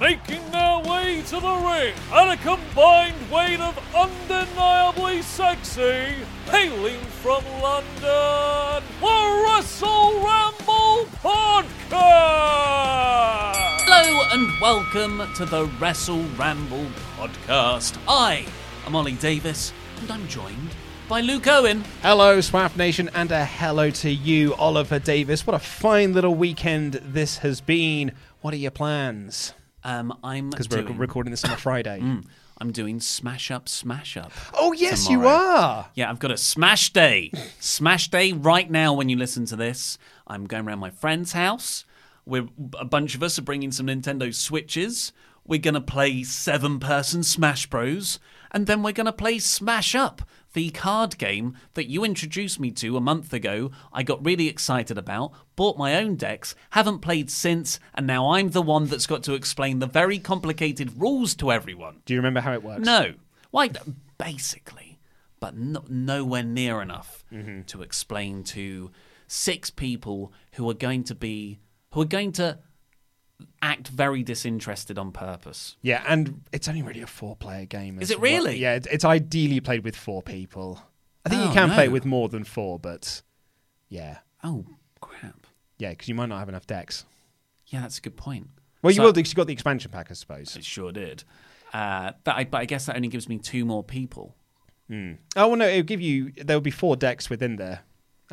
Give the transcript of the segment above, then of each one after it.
Making their way to the ring at a combined weight of undeniably sexy, hailing from London, the Wrestle Ramble Podcast. Hello and welcome to the Wrestle Ramble Podcast. I am Ollie Davis and I'm joined by Luke Owen. Hello, Swaff Nation, and a hello to you, Oliver Davis. What a fine little weekend this has been. What are your plans? Um, I'm Because we're doing- recording this on a Friday. Mm, I'm doing Smash Up, Smash Up. Oh, yes, you are. Yeah, I've got a smash day. smash day right now when you listen to this. I'm going around my friend's house. We're a bunch of us are bringing some Nintendo Switches. We're going to play seven person Smash Bros. And then we're going to play Smash Up, the card game that you introduced me to a month ago. I got really excited about, bought my own decks, haven't played since, and now I'm the one that's got to explain the very complicated rules to everyone. Do you remember how it works? No. Why? Basically, but no, nowhere near enough Mm-hmm. to explain to six people who are going to be who are going to act very disinterested on purpose. Yeah, and it's only really a four player game. Is it well. really? Yeah, it's ideally played with four people. I think Oh, you can play it with more than four, but yeah. Oh crap! Yeah, because you might not have enough decks. Yeah, that's a good point. Well, you So- will, because you got the expansion pack, I suppose. It sure did. Uh, but, I, but I guess that only gives me two more people. Oh well, no, it'll give you. There will be four decks within there,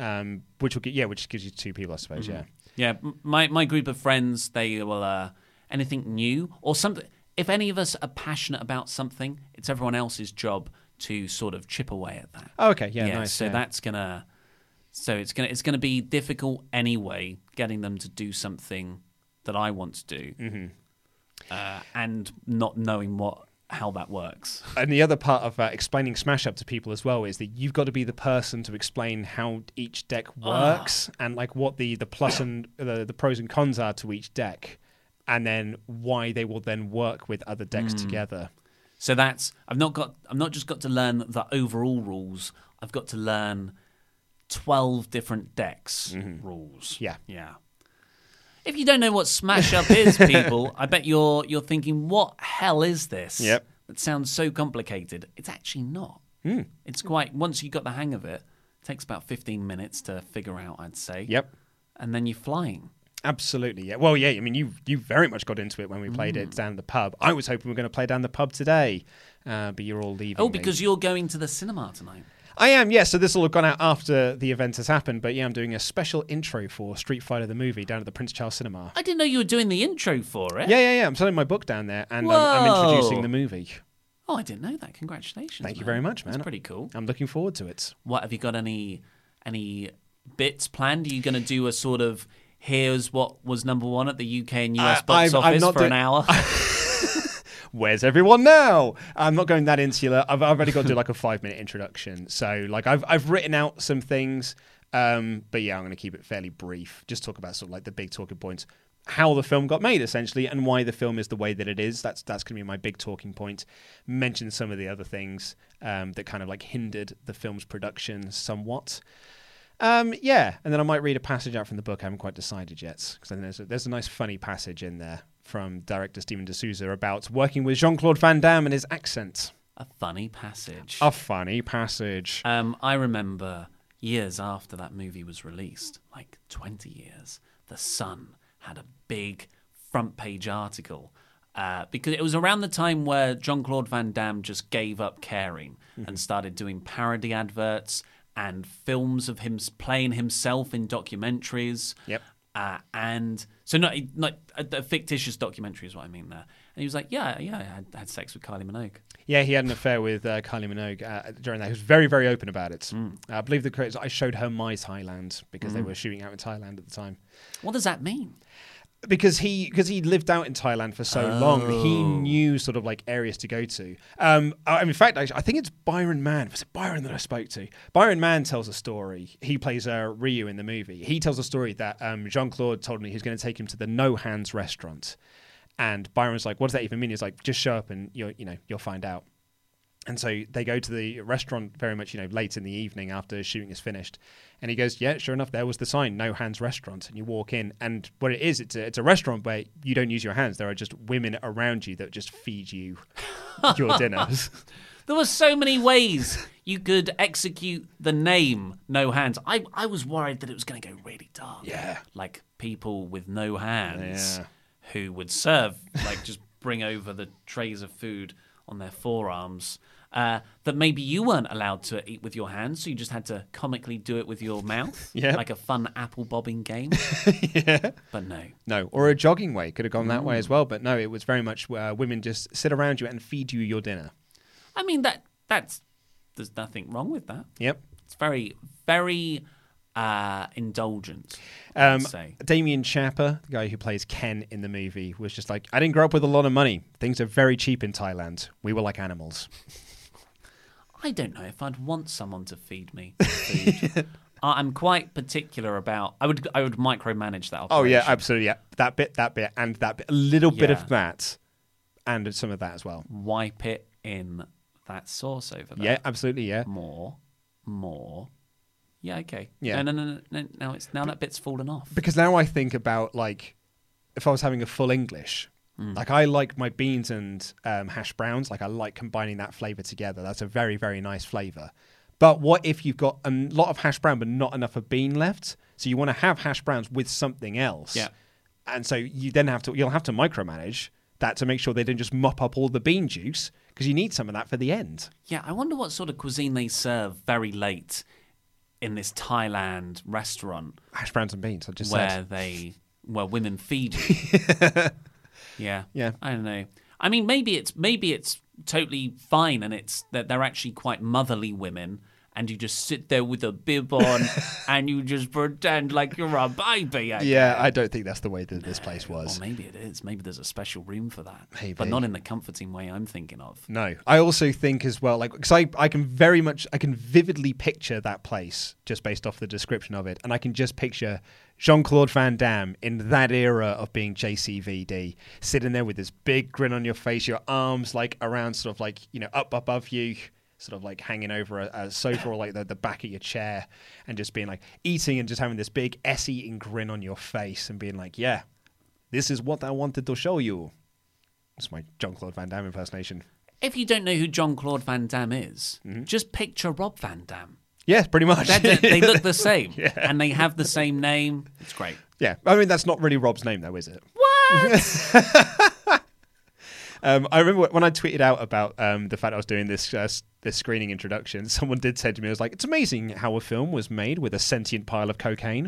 um, which will get yeah, which gives you two people, I suppose. Mm-hmm. Yeah. Yeah, my my group of friends, they will uh, anything new or something. If any of us are passionate about something, it's everyone else's job to sort of chip away at that. Oh, okay. Yeah. nice. so yeah. that's gonna, so it's gonna it's gonna be difficult anyway, getting them to do something that I want to do, Mm-hmm. uh, and not knowing what how that works. and the other part of uh, explaining Smash Up to people as well is that you've got to be the person to explain how each deck works and like what the the plus and the, the pros and cons are to each deck, and then why they will then work with other decks together. So that's I've not got I've not just got to learn the overall rules. I've got to learn twelve different decks rules. Mm-hmm. Yeah. yeah. If you don't know what Smash Up is, people, I bet you're you're thinking, what hell is this? Yep. That sounds so complicated. It's actually not. Hmm. It's quite once you got the hang of it, it takes about fifteen minutes to figure out. I'd say. Yep. And then you're flying. Absolutely, yeah. Well, yeah. I mean, you you very much got into it when we played Mm. it down the pub. I was hoping we were going to play down the pub today, uh, but you're all leaving. Oh, me. because you're going to the cinema tonight. I am, yes. So this will have gone out after the event has happened, but yeah, I'm doing a special intro for Street Fighter the movie down at the Prince Charles Cinema. I didn't know you were doing the intro for it. Yeah, yeah, yeah. I'm selling my book down there, and I'm, I'm introducing the movie. Oh, I didn't know that. Congratulations. Thank you very much, man. That's pretty cool. I'm looking forward to it. What have you got any any bits planned? Are you going to do a sort of here's what was number one at the UK and US box I'm office not for an hour? Where's everyone now? I'm not going that insular. I've, I've already got to do like a five minute introduction. So like I've I've written out some things, um, but yeah, I'm going to keep it fairly brief. Just talk about sort of like the big talking points, how the film got made essentially, and why the film is the way that it is. That's that's going to be my big talking point. Mention some of the other things um, that kind of like hindered the film's production somewhat. Um, yeah, and then I might read a passage out from the book. I haven't quite decided yet because there's a, there's a nice funny passage in there from director Steven de Souza about working with Jean Claude Van Damme and his accent. a funny passage. A funny passage. Um, I remember years after that movie was released, like 20 years, The Sun had a big front page article uh, because it was around the time where Jean Claude Van Damme just gave up caring and started doing parody adverts and films of him playing himself in documentaries. Yep. Uh, and so not not a, a fictitious documentary is what I mean there. And he was like, yeah, yeah, I had, had sex with Kylie Minogue. Yeah, he had an affair with uh, Kylie Minogue uh, during that. He was very, very open about it. Uh, I believe the. I showed her my Thailand because they were shooting out in Thailand at the time. What does that mean? Because he because he lived out in Thailand for so long, he knew sort of like areas to go to. Um, I, in fact, I, I think it's Byron Mann. Was it Byron that I spoke to? Byron Mann tells a story. He plays uh, Ryu in the movie. He tells a story that um, Jean Claude told me he was going to take him to the No Hands restaurant, and Byron's like, "What does that even mean?" He's like, "Just show up and you you know you'll find out." And so they go to the restaurant very much, you know, late in the evening after shooting is finished. And he goes, Yeah, sure enough, there was the sign, no hands restaurant. And you walk in, and what it is, it's a, it's a restaurant where you don't use your hands. There are just women around you that just feed you your dinners. There were so many ways you could execute the name No Hands. I, I was worried that it was going to go really dark. Yeah. Like people with no hands Yeah. who would serve, like just bring over the trays of food on their forearms. Uh, that maybe you weren't allowed to eat with your hands, so you just had to comically do it with your mouth. Yeah. Like a fun apple bobbing game. yeah. But no. No, or a jogging way could have gone that way as well. But no, it was very much uh, women just sit around you and feed you your dinner. I mean, that that's there's nothing wrong with that. Yep. It's very, very uh, indulgent. Um. Damian Chapa, the guy who plays Ken in the movie, was just like, I didn't grow up with a lot of money. Things are very cheap in Thailand. We were like animals. I don't know if I'd want someone to feed me food. I'm quite particular about. I would. I would micromanage that. Operation. Oh yeah, absolutely. Yeah, that bit, that bit, and that bit. A little bit of that, and some of that as well. Wipe it in that sauce over there. Yeah, absolutely. Yeah, More, more. Yeah. Okay. Yeah. No, no, no, no. no now it's now that bit's fallen off. because now I think about like if I was having a full English. Like I like my beans and um, hash browns. Like I like combining that flavor together. That's a very very nice flavor. But what if you've got a lot of hash brown but not enough of bean left? So you want to have hash browns with something else. Yeah. And so you then have to you'll have to micromanage that to make sure they don't just mop up all the bean juice because you need some of that for the end. Yeah. I wonder what sort of cuisine they serve very late in this Thailand restaurant Hash browns and beans. I just where said. they where women feed you. yeah. Yeah. I don't know. I mean, maybe it's maybe it's totally fine, and it's that they're actually quite motherly women, and you just sit there with a bib on, and you just pretend like you're a baby. I Yeah. I don't think that's the way that this place Or was. maybe it is. Maybe there's a special room for that, Maybe. but not in the comforting way I'm thinking of. No, I also think as well, like, because I, I can very much, I can vividly picture that place just based off the description of it, and I can just picture Jean Claude Van Damme in that era of being JCVD, sitting there with this big grin on your face, your arms like around, sort of like you know up above you, sort of like hanging over a, a sofa or like the, the back of your chair, and just being like eating and just having this big s eating grin on your face, and being like, yeah, this is what I wanted to show you. It's my Jean Claude Van Damme impersonation. If you don't know who John Claude Van Damme is, Mm-hmm. just picture Rob Van Dam. Yeah, pretty much. They're- they look the same, and they have the same name. It's great. yeah, I mean that's not really Rob's name though, is it? What? Um, I remember when I tweeted out about um, the fact I was doing this uh, this screening introduction. Someone did say to me, "I was like, it's amazing how a film was made with a sentient pile of cocaine."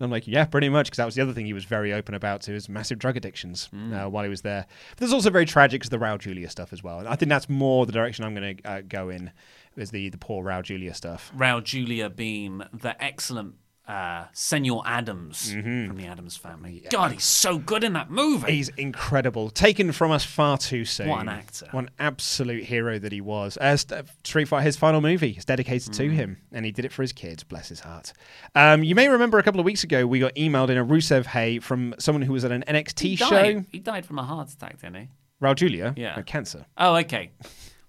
And I'm like, yeah, pretty much, because that was the other thing he was very open about to his massive drug addictions uh, while he was there. But there's also very tragic as the Raul Julia stuff as well. And I think that's more the direction I'm going to uh, go in, is the the poor Raul Julia stuff. Raul Julia being the excellent uh, Senor Addams Mm-hmm. from the Addams family. God, he's so good in that movie. He's incredible. Taken from us far too soon. What an actor. What an absolute hero that he was. Uh, Street Fighter, his final movie, is dedicated Mm. to him, and he did it for his kids. Bless his heart. Um, you may remember a couple of weeks ago, we got emailed in a Rusev Hey from someone who was at an NXT he show. He died from a heart attack, didn't he? Raul Julia, Yeah. cancer. Oh, okay.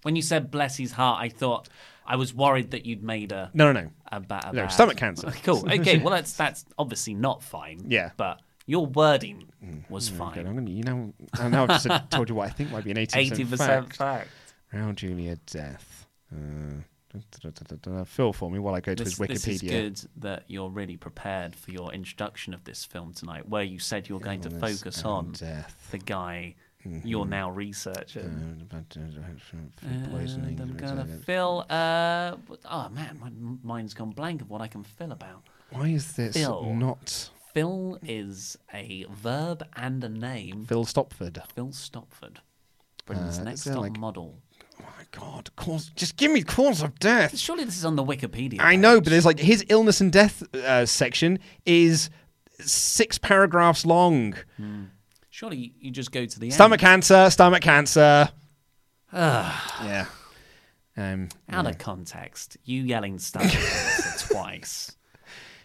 When you said bless his heart, I thought I was worried that you'd made a No, no, no. a, ba- a No, bad- stomach cancer. cool. Okay. Well, that's that's obviously not fine. Yeah. But your wording was Okay, fine. I'm gonna, you know, I know I've just told you what I think might be an 80%, Eighty percent fact. fact. Raul Julia death. Uh, da, da, da, da, da, da. Fill for me while I go to This, his this is Wikipedia. good that you're really prepared for your introduction of this film tonight, where you said you're going to Illness focus and on death. the guy You're now researching. Food poisoning. And I'm gonna fill. Uh, oh man, my mind's gone blank of what I can fill about. Why is this Phil. not Phil is a verb and a name. Phil Stopford? Phil Stopford, Britain's Uh, next is top like- model. Oh my god! Cause, just give me cause of death. Surely this is on the Wikipedia. I know, but there's like his illness and death uh, section is six paragraphs long. Surely you just go to the end Stomach end. cancer, stomach cancer. yeah. Um, Out of context, you yelling stomach cancer twice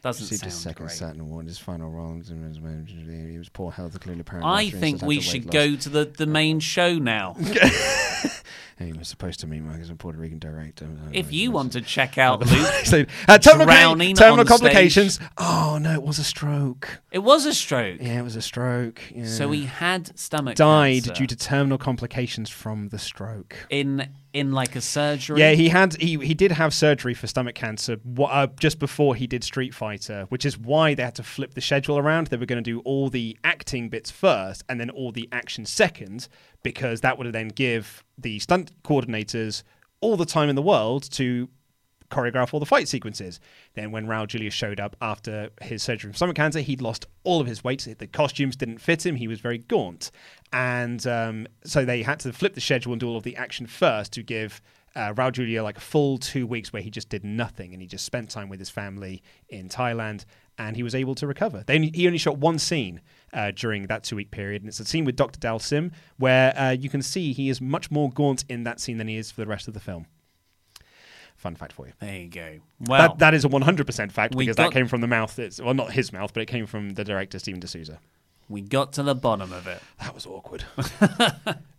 doesn't received his second great. Saturn Award. His final role. He was poor health, clearly apparent. I think we should go loss. to the, the main show now. He was supposed to meet Mark as a Puerto Rican director. if you want to check out Luke, So, uh, terminal, Drowning terminal on stage. complications. Oh no, it was a stroke. it was a stroke. Yeah, it was a stroke. Yeah. So he had stomach died cancer due to terminal complications from the stroke. in in like a surgery. Yeah, he had he he did have surgery for stomach cancer uh, just before he did Street Fighter, which is why they had to flip the schedule around. They were going to do all the acting bits first and then all the action second, because that would then give the stunt coordinators all the time in the world to choreograph all the fight sequences. Then when Raul Julia showed up after his surgery from stomach cancer, he'd lost all of his weight. The costumes didn't fit him. He was very gaunt. And um, so they had to flip the schedule and do all of the action first to give uh, Raul Julia like a full two weeks where he just did nothing and he just spent time with his family in Thailand and he was able to recover. He only shot one scene uh, during that two week period, and it's a scene with Dr. Dhalsim where uh, you can see he is much more gaunt in that scene than he is for the rest of the film. Fun fact for you. There you go. Well, that, that is a 100% fact we because got- that came from the mouth. It's, well, not his mouth, but it came from the director, Steven de Souza. we got to the bottom of it. That was awkward.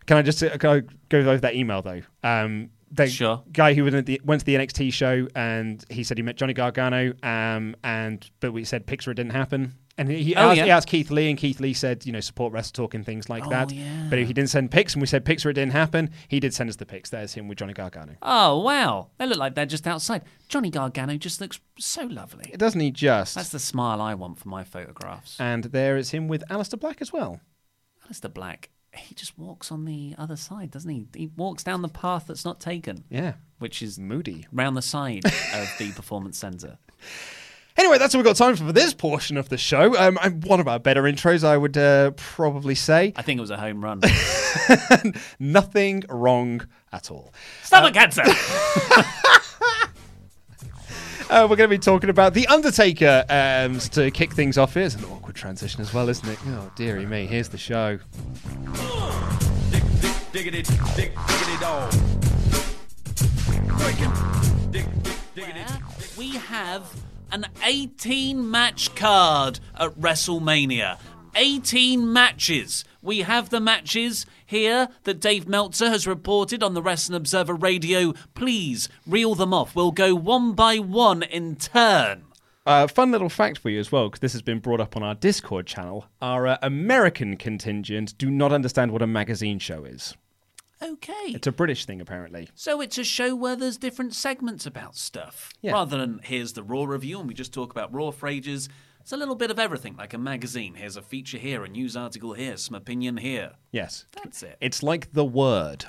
can I just uh, can I go over that email, though? Um, the Sure. guy who went, at the, went to the NXT show and he said he met Johnny Gargano, um, and but we said Pixar didn't happen. And he, Oh, asked, yeah. he asked Keith Lee, and Keith Lee said, you know, support Wrestle Talk and things like Oh, that. yeah. But he didn't send pics, and we said Pixar it didn't happen. He did send us the pics. There's him with Johnny Gargano. Oh wow, they look like they're just outside. Johnny Gargano just looks so lovely. It Doesn't he just? That's the smile I want for my photographs. and there is him with Aleister Black as well. Aleister Black, he just walks on the other side, doesn't he? He walks down the path that's not taken, Yeah. which is Moody. round the side of the performance centre. Anyway, that's all we've got time for for this portion of the show. Um, one of our better intros, I would uh, probably say. I think it was a home run. Nothing wrong at all. Stomach cancer. Uh, we're going to be talking about The Undertaker um, to kick things off. Here's an awkward transition as well, isn't it? Oh, dearie me. Here's the show. Diggity, dig, diggity dog. Dig, dig, diggity. we have an 18 match card at WrestleMania. 18 matches. We have the matches here that Dave Meltzer has reported on the Wrestling Observer Radio. Please reel them off. We'll go one by one in turn. Uh, fun little fact for you as well, because this has been brought up on our Discord channel. Our uh, American contingent do not understand what a magazine show is. Okay. It's a British thing, apparently. So it's a show where there's different segments about stuff. Yeah. Rather than here's the Raw review and we just talk about Raw for ages. It's a little bit of everything, like a magazine. Here's a feature here, a news article here, some opinion here. Yes. That's it. It's like The Word.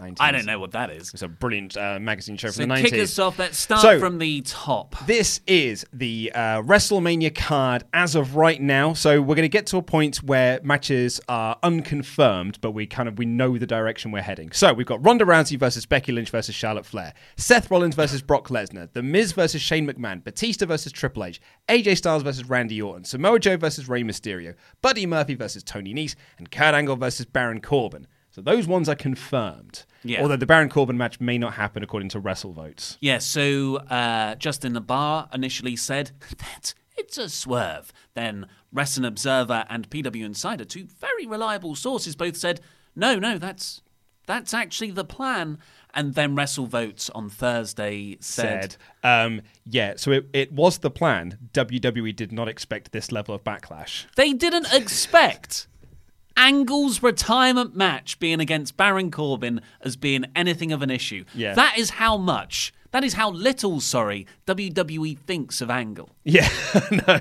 19s. I don't know what that is. It's a brilliant uh, magazine show So from the 90s. kick us off. Let's start So- from the top. This is the uh, WrestleMania card as of right now. So we're going to get to a point where matches are unconfirmed, but we kind of we know the direction we're heading. So we've got Ronda Rousey versus Becky Lynch versus Charlotte Flair, Seth Rollins versus Brock Lesnar, The Miz versus Shane McMahon, Batista versus Triple H, AJ Styles versus Randy Orton, Samoa Joe versus Rey Mysterio, Buddy Murphy versus Tony Nese, and Kurt Angle versus Baron Corbin. So those ones are confirmed. Yeah. Although the Baron Corbin match may not happen according to WrestleVotes. Yeah, so uh, Justin the Bar initially said that it's a swerve. Then Wrestling Observer and PW Insider, two very reliable sources, both said, no, no, that's that's actually the plan. And then WrestleVotes on Thursday said, said, um, yeah, so it, it was the plan. WWE did not expect this level of backlash. they didn't expect Angle's retirement match being against Baron Corbin as being anything of an issue. Yeah. That is how much That is how little, sorry, WWE thinks of Angle. Yeah, no.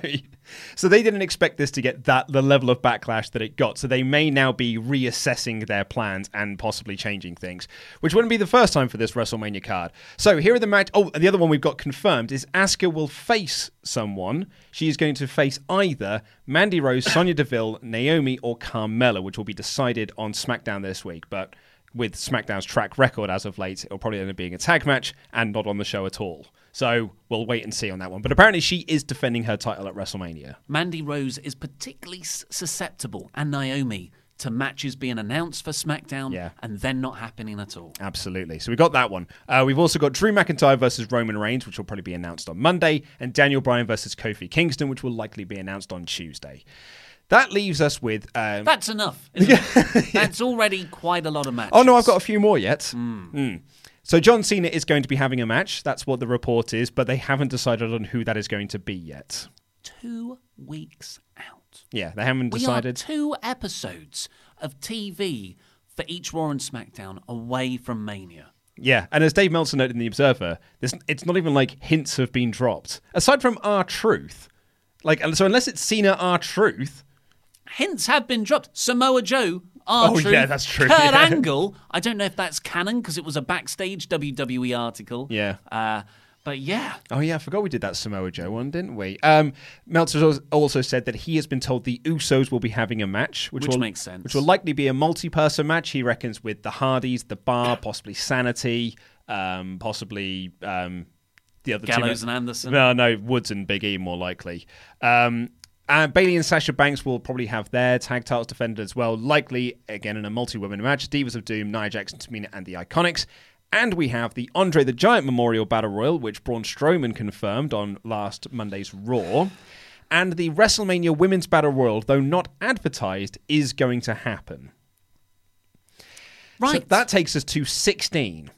So they didn't expect this to get that the level of backlash that it got. So they may now be reassessing their plans and possibly changing things, which wouldn't be the first time for this WrestleMania card. So here are the match. Oh, the other one we've got confirmed is Asuka will face someone. She is going to face either Mandy Rose, Sonya Deville, Naomi, or Carmella, which will be decided on SmackDown this week. But with SmackDown's track record as of late, it'll probably end up being a tag match and not on the show at all. So we'll wait and see on that one. But apparently, she is defending her title at WrestleMania. Mandy Rose is particularly susceptible, and Naomi, to matches being announced for SmackDown Yeah. and then not happening at all. Absolutely. So we got that one. Uh, we've also got Drew McIntyre versus Roman Reigns, which will probably be announced on Monday, and Daniel Bryan versus Kofi Kingston, which will likely be announced on Tuesday. That leaves us with. Um, That's enough. That's already quite a lot of matches. oh no, I've got a few more yet. Mm. So John Cena is going to be having a match. That's what the report is, but they haven't decided on who that is going to be yet. two weeks out. Yeah, they haven't We are decided. two episodes of TV for each Raw and SmackDown away from Mania. Yeah, and as Dave Meltzer noted in the Observer, this, it's not even like hints have been dropped. Aside from R-Truth, like so unless it's Cena R-Truth, Hints have been dropped. Samoa Joe, our Oh, yeah, that's true, Kurt yeah. Angle. I don't know if that's canon because it was a backstage WWE article. Yeah. Uh, but yeah, Oh yeah, I forgot we did that Samoa Joe one, didn't we? Um, Meltzer also said that he has been told the Usos will be having a match, which, Which will makes sense. Which will likely be a multi-person match. He reckons with the Hardys, the Bar, possibly Sanity, um, possibly um, the other Gallows two. and Anderson. No, no, Woods and Big E more likely. Um, and Bayley and Sasha Banks will probably have their tag titles defended as well, likely again in a multi-woman match. Divas of Doom, Nia Jackson, Tamina, and the Iconics. And we have the Andre the Giant Memorial Battle Royal, which Braun Strowman confirmed on last Monday's Raw. And the WrestleMania Women's Battle Royal, though not advertised, is going to happen. right. So that takes us to 16.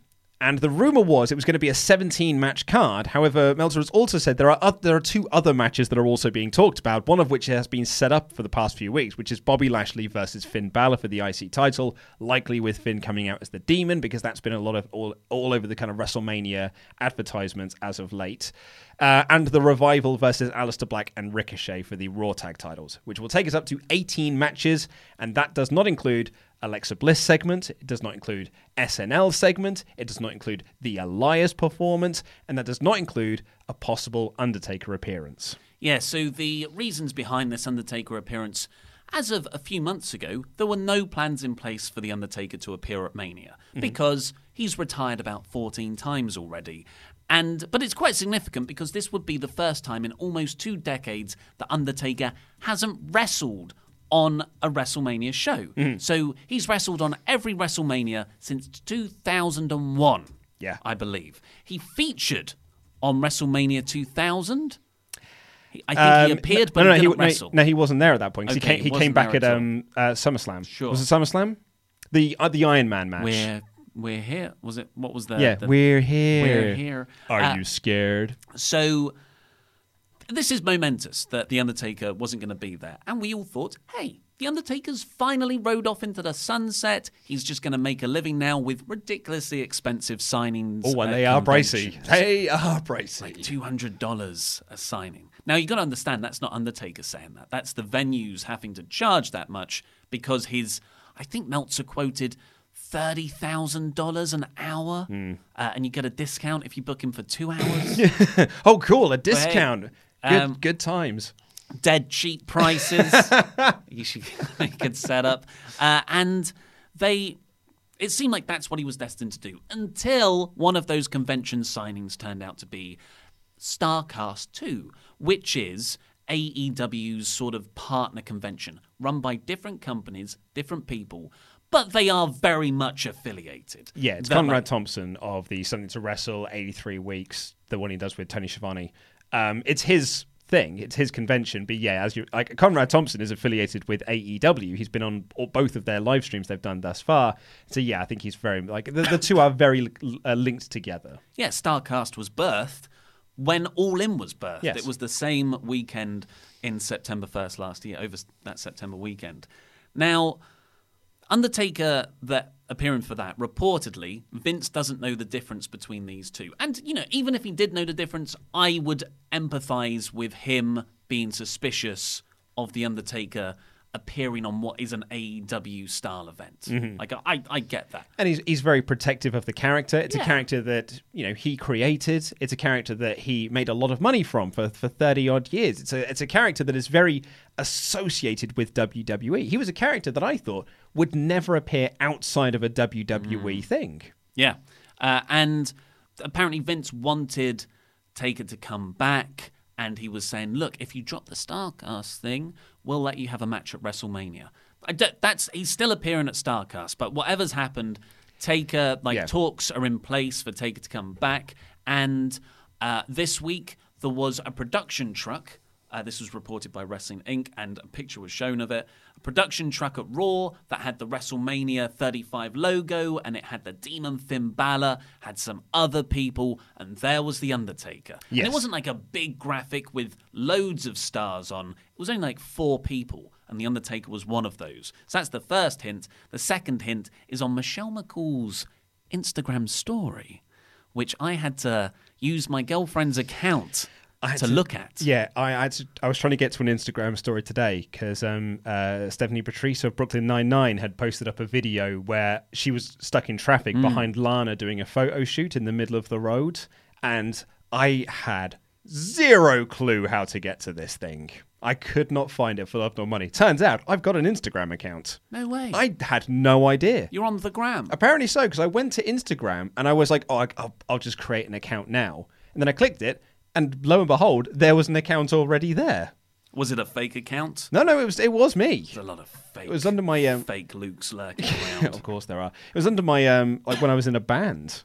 And the rumor was it was going to be a 17 match card. However, Meltzer has also said there are oth- there are two other matches that are also being talked about. One of which has been set up for the past few weeks, which is Bobby Lashley versus Finn Balor for the IC title, likely with Finn coming out as the Demon because that's been a lot of all, all over the kind of WrestleMania advertisements as of late. Uh, and the Revival versus Aleister Black and Ricochet for the Raw tag titles, which will take us up to 18 matches, and that does not include Alexa Bliss segment. It does not include SNL segment. It does not include the Elias performance, and that does not include a possible Undertaker appearance. Yeah, so the reasons behind this Undertaker appearance, as of a few months ago, there were no plans in place for The Undertaker to appear at Mania mm-hmm. because he's retired about 14 times already. And but it's quite significant because this would be the first time in almost two decades that Undertaker hasn't wrestled on a WrestleMania show. So he's wrestled on every WrestleMania since 2001. Yeah. I believe. He featured on WrestleMania 2000. He, I think he Um, appeared, no, but no, he he, didn't no, wrestle. no, he wasn't there at that point. Okay, he came, he he came back at at um, uh, SummerSlam. Sure. Was it SummerSlam? The uh, the Iron Man match. We're we're here. Was it? What was the? yeah, the- we're here. We're here. Are Uh, you scared? So this is momentous that the Undertaker wasn't going to be there, and we all thought, hey. The Undertaker's finally rode off into the sunset. He's just going to make a living now with ridiculously expensive signings. Oh, and they are pricey. They are pricey. Like two hundred dollars a signing. Now you've got to understand that's not Undertaker saying that. That's the venues having to charge that much because his, I think Meltzer quoted thirty thousand dollars an hour, Hmm. uh, and you get a discount if you book him for two hours. Oh, cool! A discount. Um, good times. Dead cheap prices. you should you could set up, uh, and they. It seemed like that's what he was destined to do until one of those convention signings turned out to be Starcast 2, which is AEW's sort of partner convention run by different companies, different people, but they are very much affiliated. Yeah, it's That, Conrad like, Thompson of the Something to Wrestle 83 Weeks, the one he does with Tony Schiavone. Um, it's his thing, it's his convention. But yeah, as you like, Conrad Thompson is affiliated with AEW. He's been on all, both of their live streams they've done thus far. So yeah, I think he's very like the, the two are very uh, linked together. Yeah, Starcast was birthed when All In was birthed. Yes. It was the same weekend in September 1st last year, over that September weekend. Now, Undertaker, that appearing for that. Reportedly, Vince doesn't know the difference between these two. And, you know, even if he did know the difference, I would empathize with him being suspicious of The Undertaker appearing on what is an AEW style event. Mm-hmm. Like, I, I get that. And he's he's very protective of the character. It's Yeah. a character that you know he created. It's a character that he made a lot of money from for for thirty odd years. It's a it's a character that is very associated with WWE. He was a character that I thought would never appear outside of a WWE thing. Yeah. Uh, and apparently Vince wanted Taker to come back, and he was saying, "Look, if you drop the Starcast thing, we'll let you have a match at WrestleMania." I d- that's he's still appearing at Starcast, but whatever's happened, Taker like Yeah. talks are in place for Taker to come back, and uh, this week there was a production truck. Uh, this was reported by Wrestling Inc., and a picture was shown of it. A production truck at Raw that had the WrestleMania 35 logo, and it had the Demon Finn Balor, had some other people, and there was The Undertaker. And Yes. it wasn't like a big graphic with loads of stars on, it was only like four people, and The Undertaker was one of those. So that's the first hint. The second hint is on Michelle McCool's Instagram story, which I had to use my girlfriend's account to, to- look at. Yeah, I I, had to, I was trying to get to an Instagram story today because um, uh, Stephanie Beatriz of Brooklyn Nine Nine had posted up a video where she was stuck in traffic behind Lana doing a photo shoot in the middle of the road, and I had zero clue how to get to this thing. I could not find it for love nor money. Turns out I've got an Instagram account. No way. I had no idea. You're on the gram. Apparently so, because I went to Instagram and I was like, oh, I- I'll, I'll just create an account now. And then I clicked it, and lo and behold, there was an account already there. Was it a fake account? No, no, it was it was me. There's a lot of fake. It was under my um, fake Luke's lurking of course there are. It was under my um, like when I was in a band.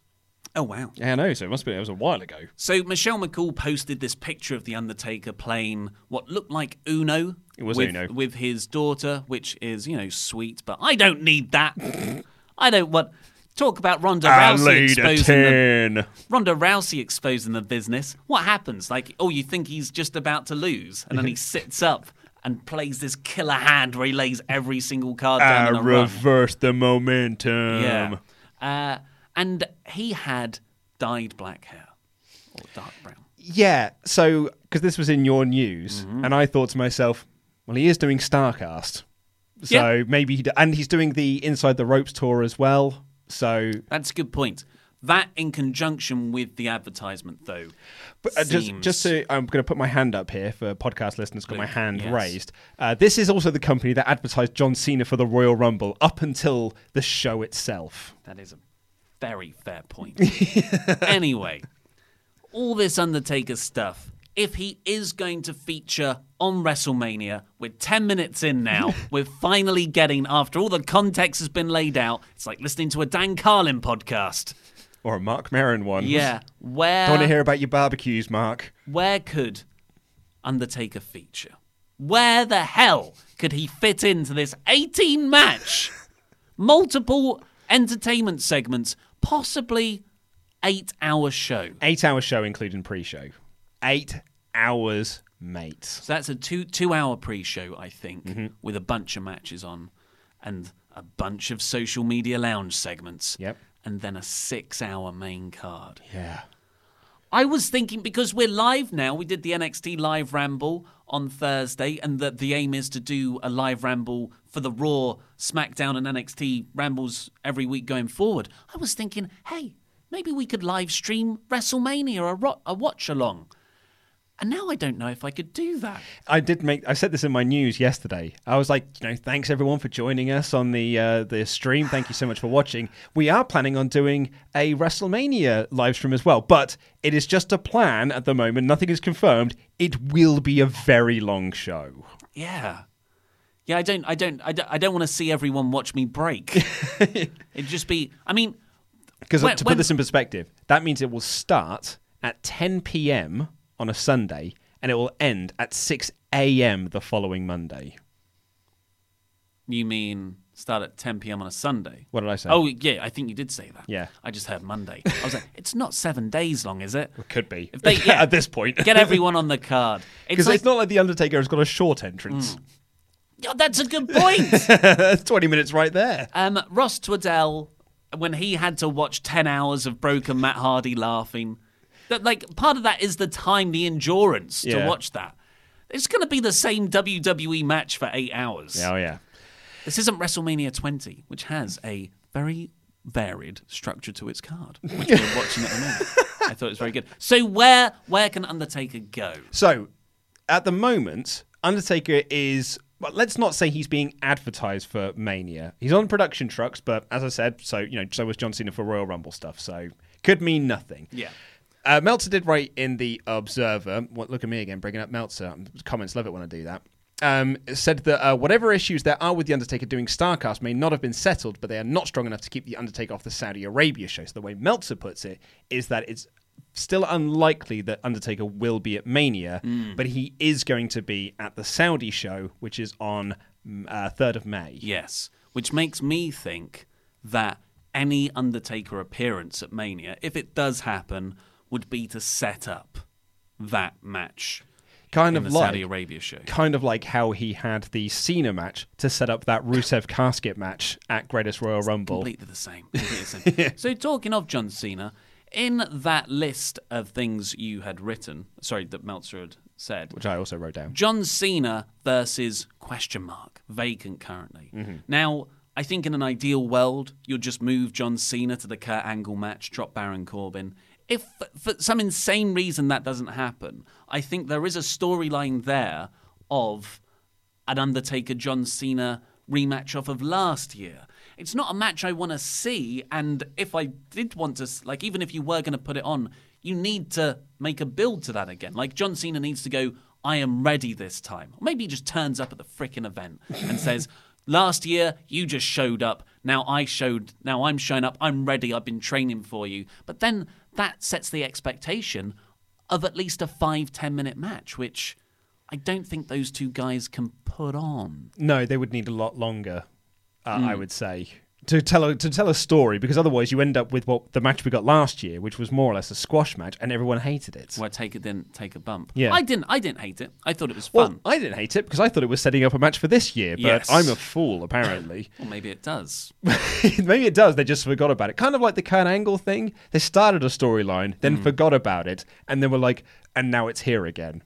oh wow. Yeah, I know. So it must be. It was a while ago. So Michelle McCool posted this picture of the Undertaker playing what looked like Uno. It was with, Uno. with his daughter, which is you know sweet, but I don't need that. I don't want. Talk about Ronda Rousey exposing the, Ronda Rousey exposing the business. What happens? Like, oh, you think he's just about to lose, and then he sits up and plays this killer hand where he lays every single card down in a run. reverse the momentum. Yeah. Uh, and he had dyed black hair or dark brown. Yeah. So because this was in your news, Mm-hmm. and I thought to myself, well, he is doing Starcast, so Yeah. maybe he d- and he's doing the Inside the Ropes tour as well. So That's a good point. That in conjunction with the advertisement, though. But uh, just, just to, I'm going to put my hand up here for podcast listeners. Got my hand yes. raised. Uh, this is also the company that advertised John Cena for the Royal Rumble up until the show itself. That is a very fair point. anyway, all this Undertaker stuff, if he is going to feature on WrestleMania, we're 10 minutes in now. we're finally getting, after all the context has been laid out, it's like listening to a Dan Carlin podcast. Or a Marc Maron one. Yeah. Where, Don't want to hear about your barbecues, Marc. where could Undertaker feature? Where the hell could he fit into this 18 match, multiple entertainment segments, possibly eight hour show? Eight hour show, including pre show. Eight hours, mate. So that's a two two hour pre show, I think, mm-hmm. with a bunch of matches on and a bunch of social media lounge segments. Yep. And then a six hour main card. Yeah. I was thinking because we're live now, we did the NXT live ramble on Thursday, and that the aim is to do a live ramble for the Raw, SmackDown, and NXT rambles every week going forward. I was thinking, hey, maybe we could live stream WrestleMania, a, ro- a watch along. And now I don't know if I could do that. I did make. I said this in my news yesterday. I was like, you know, thanks everyone for joining us on the uh, the stream. Thank you so much for watching. We are planning on doing a WrestleMania live stream as well, but it is just a plan at the moment. Nothing is confirmed. It will be a very long show. Yeah. Yeah, I don't, I don't, I don't, I don't want to see everyone watch me break. It'd just be, I mean, Because When- to when- put this in perspective, that means it will start at 10 p.m. on a Sunday and it will end at 6 a.m. the following Monday. you mean start at 10 p.m. on a Sunday? What did I say? Oh, yeah, I think you did say that. Yeah. I just heard Monday. I was like, it's not seven days long, is it? It could be If they, yeah, at this point. get everyone on the card. It's Because like, it's not like the Undertaker has got a short entrance. Yeah, that's a good point. That's 20 minutes right there. um, Ross Twaddell, when he had to watch 10 hours of broken Matt Hardy laughing, that like part of that is the time, the endurance to watch that. It's going to be the same WWE match for eight hours. Oh, yeah. This isn't WrestleMania 20, which has a very varied structure to its card, which we're watching at the moment. I thought it was very good. So where where can Undertaker go? So, at the moment, Undertaker is. Well, let's not say he's being advertised for Mania. He's on production trucks, but as I said, so you know, so was John Cena for Royal Rumble stuff. So could mean nothing. Yeah. Uh, Meltzer did write in the Observer. What, look at me again, bringing up Meltzer. Comments love it when I do that. Um, said that uh, whatever issues there are with the Undertaker doing Starcast may not have been settled, but they are not strong enough to keep the Undertaker off the Saudi Arabia show. So the way Meltzer puts it is that it's still unlikely that Undertaker will be at Mania, but he is going to be at the Saudi show, which is on mm, uh, third of May. Yes, which makes me think that any Undertaker appearance at Mania, if it does happen, would be to set up that match Kind in of the like Saudi Arabia show. kind of like how he had the Cena match to set up that Rusev casket match at Greatest Royal Rumble. Completely the same. Completely the same. So talking of John Cena, in that list of things you had written, sorry, that Meltzer had said, which I also wrote down. John Cena versus question mark vacant currently. Mm-hmm. Now, I think in an ideal world, you'll just move John Cena to the Kurt Angle match, drop Baron Corbin. If for some insane reason that doesn't happen, I think there is a storyline there of an Undertaker John Cena rematch off of last year. It's not a match I want to see, and if I did want to, like, even if you were going to put it on, you need to make a build to that again. Like, John Cena needs to go, I am ready this time. Or maybe he just turns up at the frickin' event and says, Last year, you just showed up. Now I showed, now I'm showing up. I'm ready. I've been training for you. But then that sets the expectation of at least a five, ten minute match, which I don't think those two guys can put on. No, they would need a lot longer, uh, Hmm. I would say, to tell a, to tell a story because otherwise you end up with what the match we got last year, which was more or less a squash match, and everyone hated it. Where Taker didn't take a bump. Yeah. I didn't. I didn't hate it. I thought it was Well, fun. I didn't hate it because I thought it was setting up a match for this year, but Yes. I'm a fool apparently. Or maybe it does. Maybe it does. They just forgot about it. Kind of like the Kurt Angle thing. They started a storyline, then Hmm. forgot about it, and then were like, and now it's here again.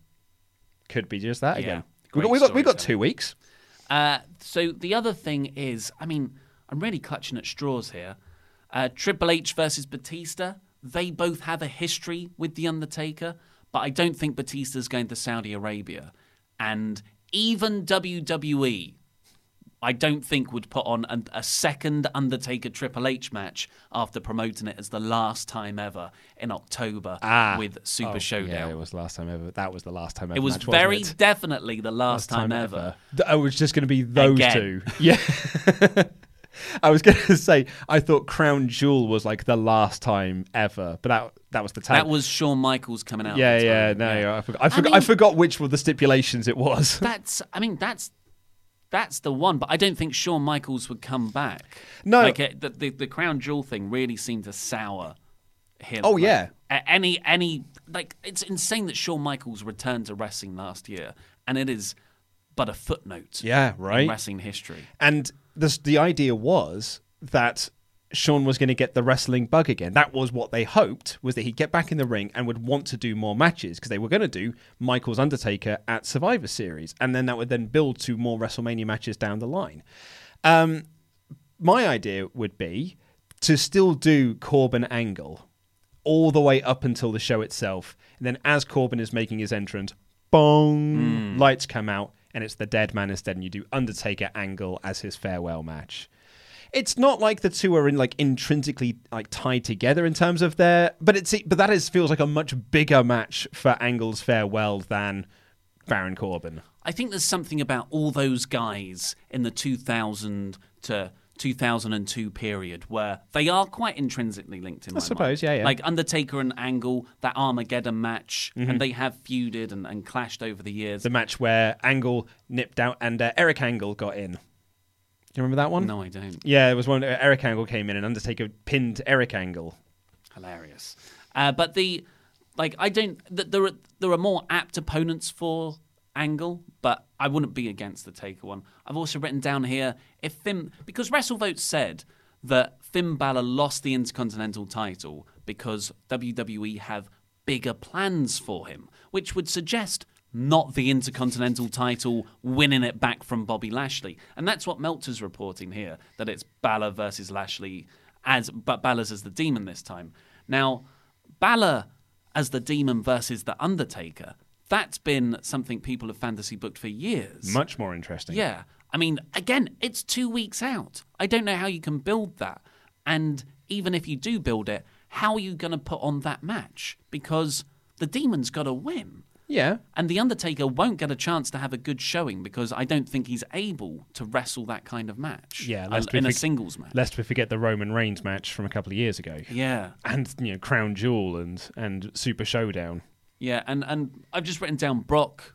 Could be just that Yeah. again. We got, we got we got two weeks. Uh, so the other thing is, I mean, I'm really clutching at straws here. Uh, Triple H versus Batista. They both have a history with the Undertaker, but I don't think Batista's going to Saudi Arabia, and even WWE. I don't think would put on a, a second Undertaker Triple H match after promoting it as the last time ever in October with Super Oh, Showdown. Yeah, it was the last time ever. That was the last time ever. It was match, very it? definitely the last, time, ever. Th- I was just going to be those Again. two. Yeah. I was going to say I thought Crown Jewel was like the last time ever, but that that was the time. That was Shawn Michaels coming out. yeah, at the yeah. No, I forgot. I, forgot, I mean- forgot which were the stipulations it was. That's. I mean, that's that's the one. But I don't think Shawn Michaels would come back. No. like it, the, the the crown jewel thing really seemed to sour him. Oh, Like, yeah. any any like it's insane that Shawn Michaels returned to wrestling last year, and it is but a footnote. Yeah, right. In wrestling history. And the the idea was that Shawn was going to get the wrestling bug again. That was what they hoped was that he'd get back in the ring and would want to do more matches because they were going to do Michaels Undertaker at Survivor Series, and then that would then build to more WrestleMania matches down the line. Um, my idea would be to still do Corbin Angle all the way up until the show itself, and then as Corbin is making his entrance, bong, lights come out, and it's the dead man instead, and you do Undertaker Angle as his farewell match. It's not like the two are in like intrinsically like tied together in terms of their, but it's but that is feels like a much bigger match for Angle's farewell than Baron Corbin. I think there's something about all those guys in the 2000 to 2002 period where they are quite intrinsically linked in my suppose, mind. yeah, yeah. Like Undertaker and Angle, that Armageddon match, Mm-hmm. and they have feuded and, and clashed over the years. The match where Angle nipped out and uh, Eric Angle got in. Do you remember that one? no, I don't. Yeah, it was when Eric Angle came in and Undertaker pinned Eric Angle. Hilarious. Uh, but the like, I don't. th- There are there are more apt opponents for angle, but I wouldn't be against the Taker one. I've also written down here if Finn, because WrestleVote said that Finn Balor lost the Intercontinental title because WWE have bigger plans for him, which would suggest not the Intercontinental title winning it back from Bobby Lashley. And that's what Meltzer's reporting here, that it's Balor versus Lashley, as but Balor's as the demon this time. Now, Balor as the demon versus the Undertaker, that's been something people have fantasy booked for years. Much more interesting. Yeah. I mean, again, it's two weeks out. I don't know how you can build that. And even if you do build it, how are you going to put on that match? Because the demon's got to win. Yeah. And The Undertaker won't get a chance to have a good showing because I don't think he's able to wrestle that kind of match. Yeah, uh, in a singles match. Lest we forget the Roman Reigns match from a couple of years ago. Yeah. And, you know, Crown Jewel and, and Super Showdown. Yeah. And, and I've just written down Brock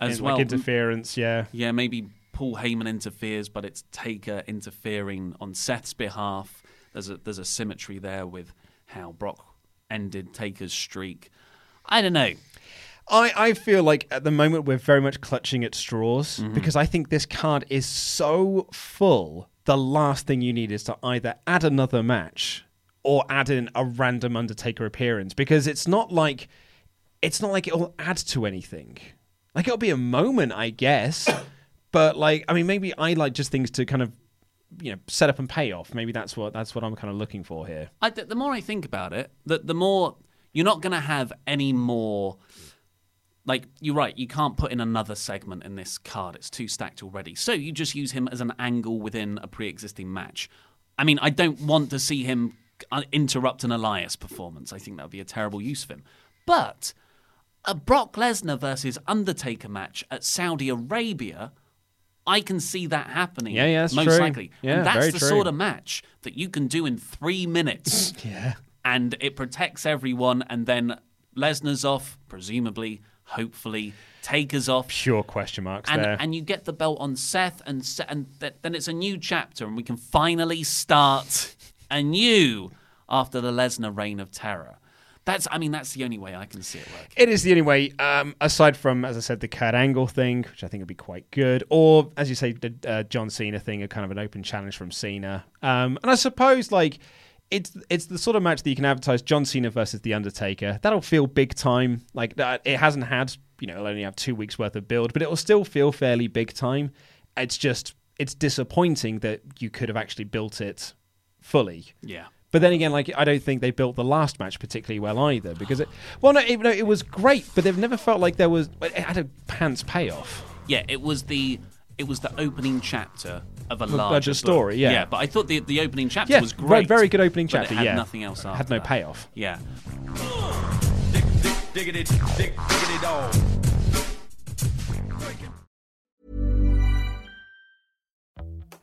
as And, well. Like interference, yeah. Yeah, maybe Paul Heyman interferes, but it's Taker interfering on Seth's behalf. There's a there's a symmetry there with how Brock ended Taker's streak. I don't know. I, I feel like at the moment we're very much clutching at straws Mm-hmm. because I think this card is so full. The last thing you need is to either add another match or add in a random Undertaker appearance because it's not like it's not like it'll add to anything. Like it'll be a moment, I guess, but like I mean, maybe I like just things to kind of you know set up and pay off. Maybe that's what that's what I'm kind of looking for here. I, the more I think about it, the, the more you're not going to have any more. Like you're right, you can't put in another segment in this card. It's too stacked already. So you just use him as an angle within a pre-existing match. I mean, I don't want to see him uh, interrupt an Elias performance. I think that would be a terrible use of him. But a Brock Lesnar versus Undertaker match at Saudi Arabia, I can see that happening. Yeah, yeah, that's most true. likely. Yeah, and that's the true. sort of match that you can do in three minutes. Yeah. And it protects everyone, and then Lesnar's off, presumably, hopefully, Taker's off. Pure question marks And, there. and you get the belt on Seth, and and th- then it's a new chapter, and we can finally start anew after the Lesnar reign of terror. That's, I mean, that's the only way I can see it working. It is the only way, um, aside from, as I said, the Kurt Angle thing, which I think would be quite good, or as you say, the uh, John Cena thing, a kind of an open challenge from Cena. Um, and I suppose like it's it's the sort of match that you can advertise John Cena versus the Undertaker. That'll feel big time. Like that, it hasn't had, you know, it'll only have two weeks worth of build, but it will still feel fairly big time. It's just it's disappointing that you could have actually built it fully. Yeah. But then again, like I don't think they built the last match particularly well either because it, well, no, it, no, it was great, but they've never felt like there was it had a pants payoff. Yeah, it was the it was the opening chapter of a a larger larger book. story, yeah. yeah. But I thought the the opening chapter Yeah, was great. very good opening but chapter, It had yeah. nothing else after. Had no that. payoff. Yeah. Dig, dig, diggity, dig, diggity dog.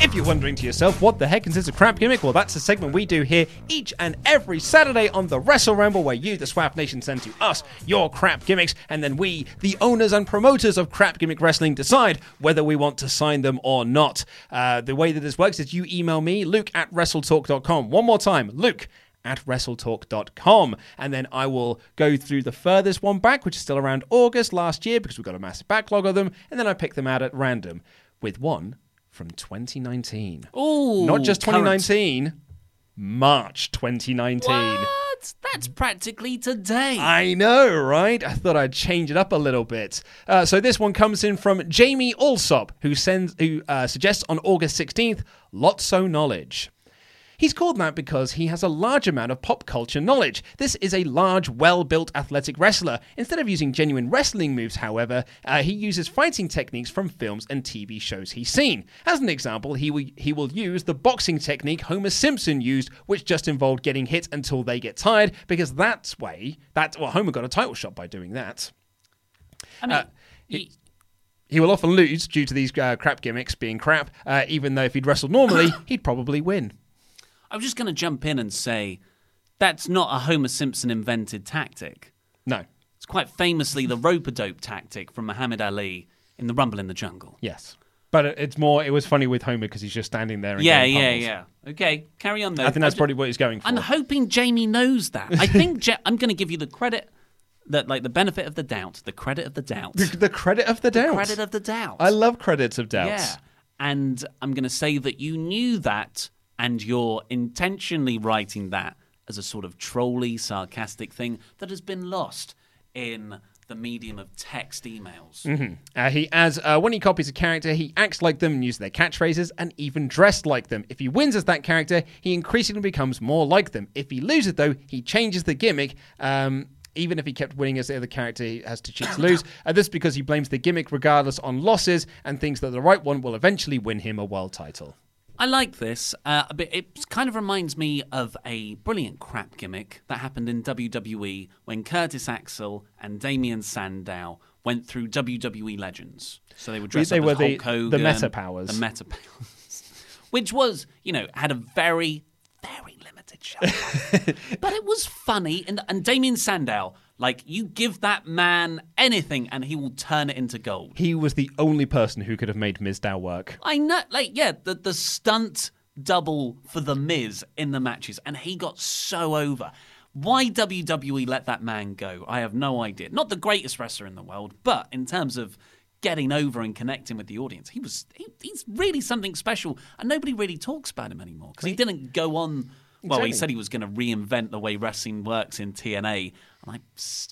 If you're wondering to yourself, what the heck is this a crap gimmick? Well, that's a segment we do here each and every Saturday on the Wrestle Ramble, where you, the Swap Nation, send to us your crap gimmicks, and then we, the owners and promoters of crap gimmick wrestling, decide whether we want to sign them or not. Uh, the way that this works is you email me, luke at wrestletalk.com. One more time, luke at wrestletalk.com. And then I will go through the furthest one back, which is still around August last year, because we've got a massive backlog of them, and then I pick them out at random with one from 2019. Ooh, Not just current. 2019, March 2019. What? That's practically today. I know, right? I thought I'd change it up a little bit. Uh, so this one comes in from Jamie Alsop, who sends, who uh, suggests on August 16th, lots Lotso Knowledge. He's called that because he has a large amount of pop culture knowledge. This is a large, well built athletic wrestler. Instead of using genuine wrestling moves, however, uh, he uses fighting techniques from films and TV shows he's seen. As an example, he will, he will use the boxing technique Homer Simpson used, which just involved getting hit until they get tired, because that's way, that, well, Homer got a title shot by doing that. I mean, uh, he- He will often lose due to these uh, crap gimmicks being crap, uh, even though if he'd wrestled normally, he'd probably win. I was just going to jump in and say that's not a Homer Simpson invented tactic. No. It's quite famously the rope a dope tactic from Muhammad Ali in the Rumble in the Jungle. Yes. But it's more, it was funny with Homer because he's just standing there and Yeah, yeah, pummels. yeah. Okay, carry on though. I think that's ju- probably what he's going for. I'm hoping Jamie knows that. I think I'm going to give you the credit, that like the benefit of the doubt, the credit of the doubt, the, the credit of the doubt. The credit of the doubt. I love credits of doubts. Yeah, and I'm going to say that you knew that, and you're intentionally writing that as a sort of trolly, sarcastic thing that has been lost in the medium of text emails. Uh, he adds, uh, when he copies a character, he acts like them and uses their catchphrases and even dressed like them. If he wins as that character, he increasingly becomes more like them. If he loses, though, he changes the gimmick. Um, even if he kept winning as the other character, he has to cheat to lose. Uh, this is because he blames the gimmick regardless on losses and thinks that the right one will eventually win him a world title. I like this. Uh, a bit, it kind of reminds me of a brilliant crap gimmick that happened in WWE when Curtis Axel and Damien Sandow went through WWE Legends. So they were dressed They up were as the- Hulk Hogan, the meta powers. the meta powers, which was you know had a very very limited show, but it was funny. And and Damien Sandow, like you give that man anything and he will turn it into gold. He was the only person who could have made Mizdow work. I know, like, yeah, the the stunt double for the Miz in the matches, and he got so over. Why WWE let that man go? I have no idea. Not the greatest wrestler in the world, but in terms of getting over and connecting with the audience, he was he, he's really something special, and nobody really talks about him anymore because he didn't go on. Well, he said he was going to reinvent the way wrestling works in TNA, and I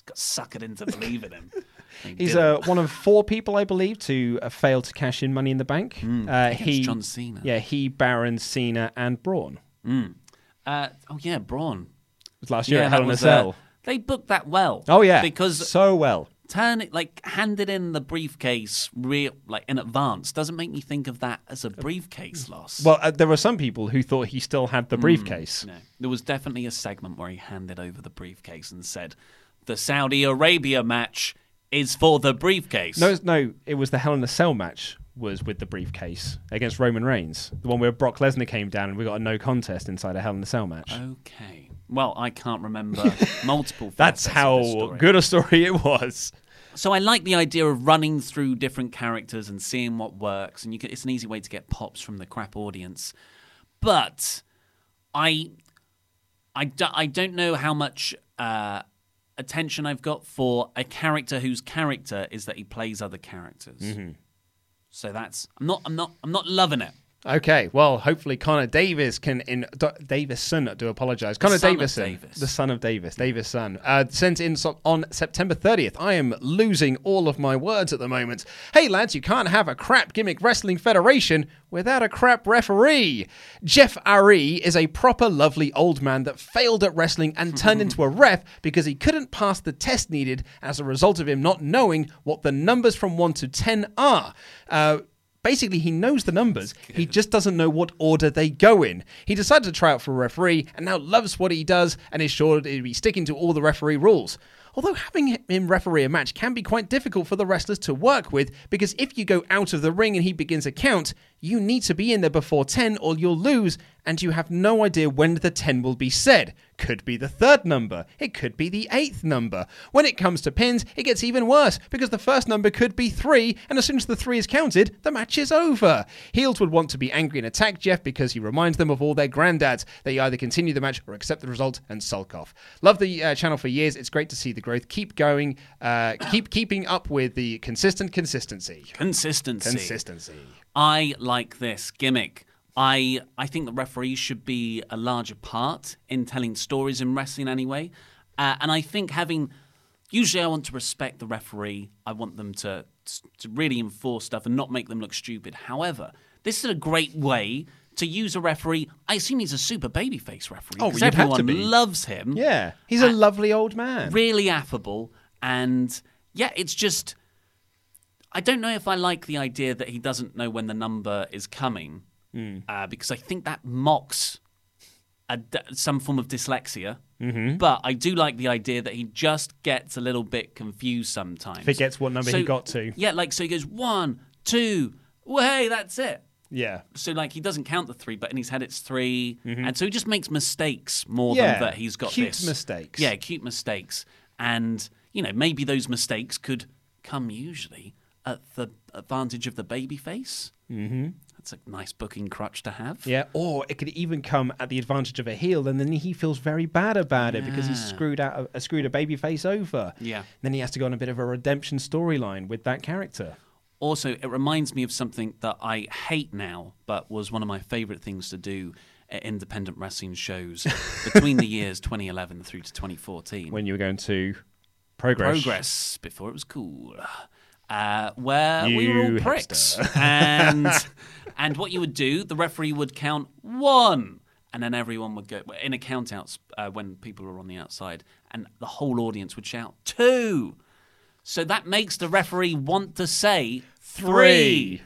got suckered into believing him. He's uh, one of four people, I believe, to uh, fail to cash in Money in the Bank. uh, he, John Cena. Yeah, he, Baron, Cena, and Braun. uh, oh yeah, Braun. It was last year Yeah, at Hell in a uh, Cell. they booked that well. oh yeah, because so well. Turn it like handed in the briefcase real like in advance doesn't make me think of that as a briefcase loss. Well, uh, there were some people who thought he still had the briefcase. no, there was definitely a segment where he handed over the briefcase and said, "The Saudi Arabia match is for the briefcase." No, no, it was the Hell in a Cell match was with the briefcase against Roman Reigns. The one where Brock Lesnar came down and we got a no contest inside a Hell in a Cell match. Okay. Well, I can't remember multiple. That's how good a story it was. So I like the idea of running through different characters and seeing what works, and you can, it's an easy way to get pops from the crap audience. But I, I, do, I don't know how much uh, attention I've got for a character whose character is that he plays other characters. So that's I'm not I'm not I'm not loving it. Okay, well, hopefully Connor Davis can in D- Davison. I do apologize. Connor Davison, Davis. the son of Davis, Davis' son, uh, sent in so- on September 30th. I am losing all of my words at the moment. Hey lads, you can't have a crap gimmick wrestling federation without a crap referee. Jeff Ari is a proper lovely old man that failed at wrestling and turned into a ref because he couldn't pass the test needed as a result of him not knowing what the numbers from one to ten are. Uh, Basically, he knows the numbers. He just doesn't know what order they go in. He decided to try out for a referee and now loves what he does and is sure to be sticking to all the referee rules. Although having him referee a match can be quite difficult for the wrestlers to work with because if you go out of the ring and he begins a count, you need to be in there before 10 or you'll lose and you have no idea when the 10 will be said. Could be the third number, it could be the eighth number. When it comes to pins, it gets even worse because the first number could be 3 and as soon as the 3 is counted, the match is over. Heels would want to be angry and attack Jeff because he reminds them of all their granddads. They either continue the match or accept the result and sulk off. Love the uh, channel for years. It's great to see the growth. Keep going. Uh, keep keeping up with the consistent consistency. Consistency. Consistency. I like this gimmick. I I think the referees should be a larger part in telling stories in wrestling anyway. Uh, and I think having usually I want to respect the referee. I want them to to really enforce stuff and not make them look stupid. However, this is a great way to use a referee. I assume he's a super babyface referee Oh, because you'd have to everyone loves him. Yeah, he's a lovely old man. Really affable and yeah, it's just I don't know if I like the idea that he doesn't know when the number is coming, Hmm. uh, because I think that mocks a some form of dyslexia. Mm-hmm. But I do like the idea that he just gets a little bit confused sometimes. Forgets what number he got to. Yeah, like so he goes one, two, well, hey, that's it. Yeah. So like he doesn't count the three, but in his head it's 3 and so he just makes mistakes more Mm-hmm. Yeah, than that he's got cute this. mistakes. Yeah, cute mistakes, and you know maybe those mistakes could come usually at the advantage of the baby face. Mm-hmm. That's a nice booking crutch to have. Yeah, or it could even come at the advantage of a heel, and then he feels very bad about it because he's screwed out, uh, screwed a baby face over. Yeah. Then he has to go on a bit of a redemption storyline with that character. Also, it reminds me of something that I hate now, but was one of my favorite things to do at independent wrestling shows between the years 2011 through to 2014. When you were going to progress, Progress before it was cool. Uh, where we were all You pricks, and and what you would do, the referee would count one, and then everyone would go in a count outs uh, when people were on the outside, and the whole audience would shout two. So that makes the referee want to say three. Three.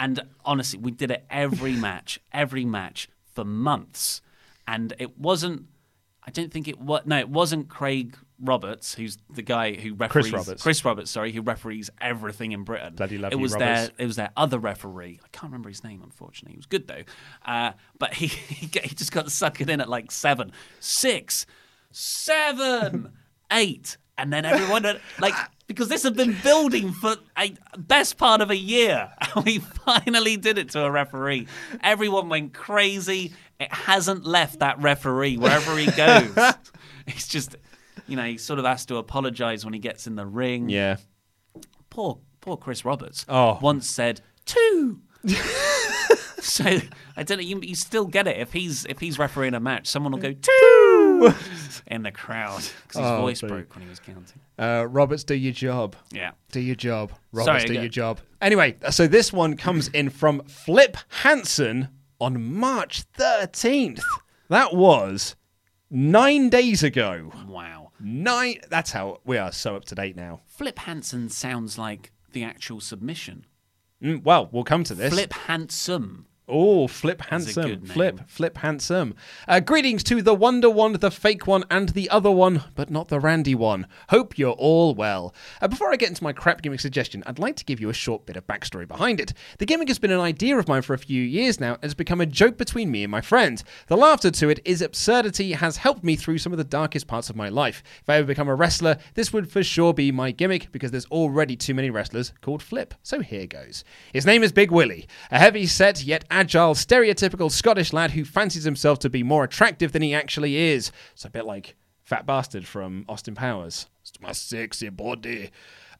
And honestly, we did it every match, every match for months, and it wasn't. I don't think it was. No, it wasn't Craig Roberts, who's the guy who referees. Chris Roberts. Chris Roberts, sorry, who referees everything in Britain. Bloody love it was Roberts. their. It was their other referee. I can't remember his name, unfortunately. He was good though, uh, but he he, just got suckered in at like seven, six, seven, eight, and then everyone had- like because this had been building for a best part of a year, and we finally did it to a referee. Everyone went crazy. It hasn't left that referee wherever he goes. He's just, you know, he sort of has to apologize when he gets in the ring. Yeah. Poor, poor Chris Roberts. Oh. once said two. so I don't know. You, you still get it if he's if he's refereeing a match, someone will go two in the crowd because his Oh, voice broke when he was counting. Uh, Roberts, do your job. Yeah. Do your job. Roberts, Sorry, do your job. Anyway, so this one comes in from Flip Hansen on March 13th. That was nine days ago. Wow. Nine. That's how we are so up to date now. Flip Hansen sounds like the actual submission. Mm, well, we'll come to this. Flip Handsome. Oh, Flip Handsome. Flip, Flip Handsome. Uh, greetings to the Wonder one, the fake one, and the other one, but not the Randy one. Hope you're all well. Uh, before I get into my crap gimmick suggestion, I'd like to give you a short bit of backstory behind it. The gimmick has been an idea of mine for a few years now and has become a joke between me and my friend. The laughter to it is absurdity has helped me through some of the darkest parts of my life. If I ever become a wrestler, this would for sure be my gimmick because there's already too many wrestlers called Flip. So here goes. His name is Big Willie, a heavy set yet agile, stereotypical Scottish lad who fancies himself to be more attractive than he actually is. It's a bit like Fat Bastard from Austin Powers. It's my sexy body.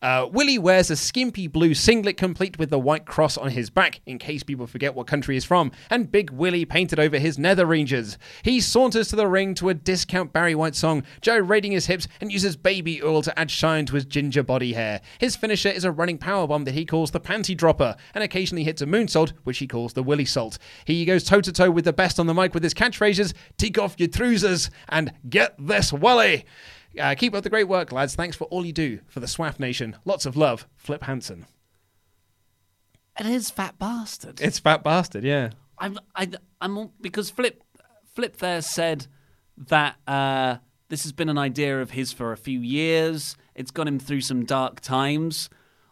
Uh, Willie wears a skimpy blue singlet complete with the white cross on his back in case people forget what country he's from, and Big Willie painted over his nether ranges. He saunters to the ring to a discount Barry White song, Joe gyrating his hips and uses baby oil to add shine to his ginger body hair. His finisher is a running power bomb that he calls the panty dropper, and occasionally hits a moonsault, which he calls the Willie salt. He goes toe to toe with the best on the mic with his catchphrases, take off your trousers, and get this Willie. Uh, keep up the great work, lads. Thanks for all you do for the Swaff Nation. Lots of love, Flip Hansen. It is fat bastard. It's Fat Bastard, yeah. I'm, I, I'm because Flip, Flip there said that uh, this has been an idea of his for a few years. It's got him through some dark times.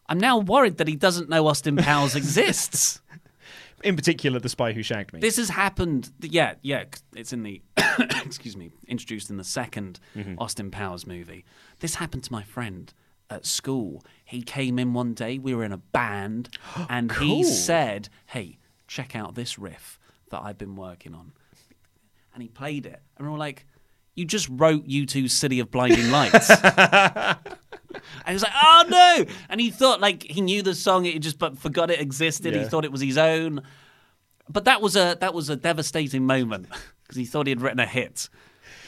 I'm now worried that he doesn't know Austin Powers exists. In particular, The Spy Who Shagged Me. This has happened. Yeah, yeah. It's in the excuse me, introduced in the 2nd mm-hmm. Austin Powers movie. This happened to my friend at school. He came in one day. We were in a band, and he said, "Hey, check out this riff that I've been working on." And he played it, and we were like, "You just wrote U2's City of Blinding Lights." And he was like, "Oh no!" And he thought like he knew the song, he just but forgot it existed. He thought it was his own. But that was a that was a devastating moment because he thought he had written a hit.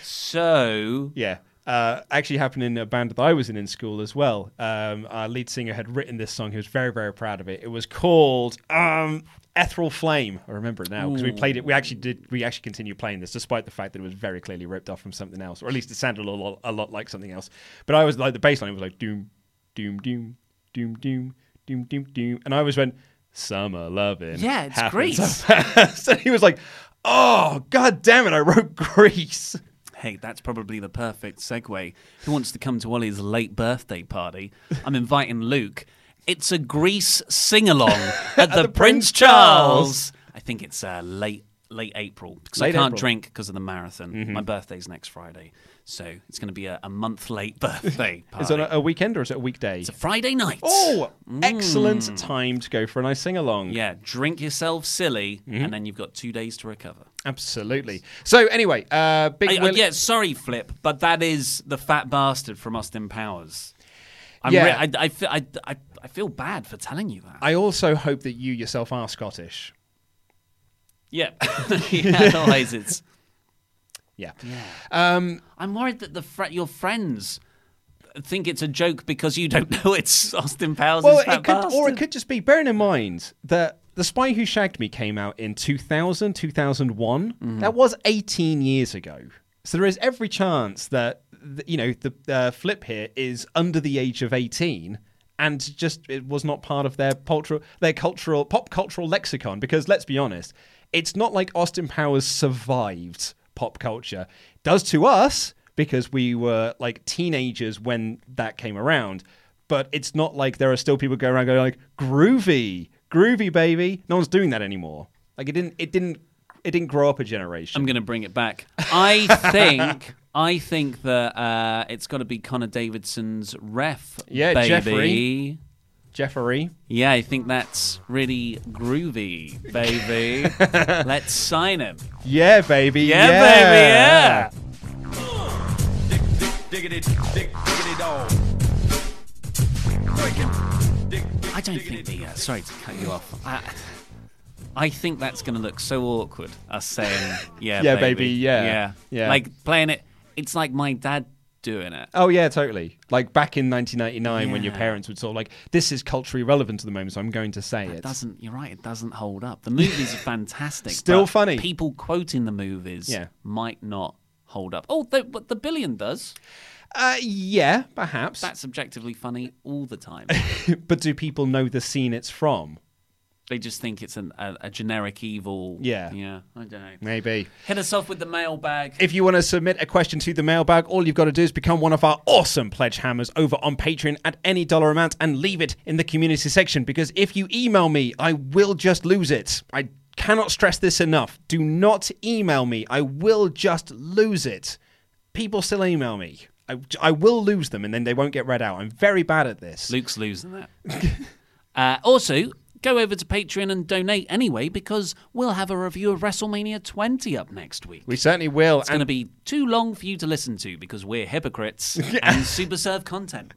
So Yeah. Uh, actually happened in a band that I was in in school as well. Um, our lead singer had written this song. He was very, very proud of it. It was called um, Ethereal Flame. I remember it now because we played it. We actually did. We actually continued playing this despite the fact that it was very clearly ripped off from something else, or at least it sounded a lot, a lot like something else. But I was like the bass line was like doom, doom, doom, doom, doom, doom, doom, doom, and I always went summer loving. Yeah, it's Grease. so he was like, "Oh god damn it! I wrote Grease." Hey, that's probably the perfect segue. Who wants to come to Ollie's late birthday party? I'm inviting Luke. It's a Grease sing along at, the, the Prince Prince Charles. I think it's uh, late late April because I can't April. drink because of the marathon. My birthday's next Friday, so it's going to be a, a month late birthday party. Is it a, a weekend or is it a weekday? It's a Friday night. Oh, excellent time to go for a nice sing along. Mm. Yeah, drink yourself silly, Mm-hmm. and then you've got two days to recover. Absolutely. So, anyway, uh, Big I- I- Willie. yeah, sorry, Flip, but that is the fat bastard from Austin Powers. I'm Yeah. re- I, I, fe- I, I, I feel bad for telling you that. I also hope that you yourself are Scottish. yeah, yeah. Otherwise, it's. Yeah. I'm worried that the fr- your friends think it's a joke because you don't know it's Austin Powers. Well, it could, or it could just be, bearing in mind that The Spy Who Shagged Me came out in 2000, 2001. Mm-hmm. That was 18 years ago. So there is every chance that, you know, the uh, flip here is under the age of 18 and just it was not part of their cultural, their cultural, pop cultural lexicon. Because let's be honest, it's not like Austin Powers survived pop culture. Does to us because we were like teenagers when that came around but it's not like there are still people going around going like groovy, groovy baby. No one's doing that anymore. Like it didn't, it didn't, it didn't grow up a generation. I'm going to bring it back. I think. I think that uh, it's got to be Connor Davidson's ref. Yeah, baby. Jeffrey. Jeffrey. Yeah, I think that's really groovy, baby. Let's sign him. Yeah, baby. Yeah, Yeah, baby, Diggity, dig, diggity dog. Breaking. Dig, dig, I don't think the. Uh, sorry to cut you off. I, I think that's going to look so awkward. Us saying, "Yeah, Yeah, baby, baby, yeah, yeah, yeah. like playing it. It's like my dad doing it. Oh yeah, totally. Like back in 1999, when your parents would sort of like, "This is culturally relevant to the moment, so I'm going to say It it." doesn't. You're right. It doesn't hold up. The movies are fantastic. Still funny. People quoting the movies Yeah. might not hold up. Oh, the, but the billion does. Uh, yeah, perhaps. That's objectively funny all the time. but do people know the scene it's from? They just think it's an, a, a generic evil. Yeah. Yeah. I don't know. Maybe. Hit us off with the mailbag. If you want to submit a question to the mailbag, all you've got to do is become one of our awesome pledge hammers over on Patreon at any dollar amount and leave it in the community section because if you email me, I will just lose it. I cannot stress this enough. Do not email me. I will just lose it. People still email me. I, I will lose them and then they won't get read out. I'm very bad at this. Luke's losing that. uh, also, go over to Patreon and donate anyway because we'll have a review of WrestleMania 20 up next week. We certainly will. It's going to be too long for you to listen to because we're hypocrites and super serve content.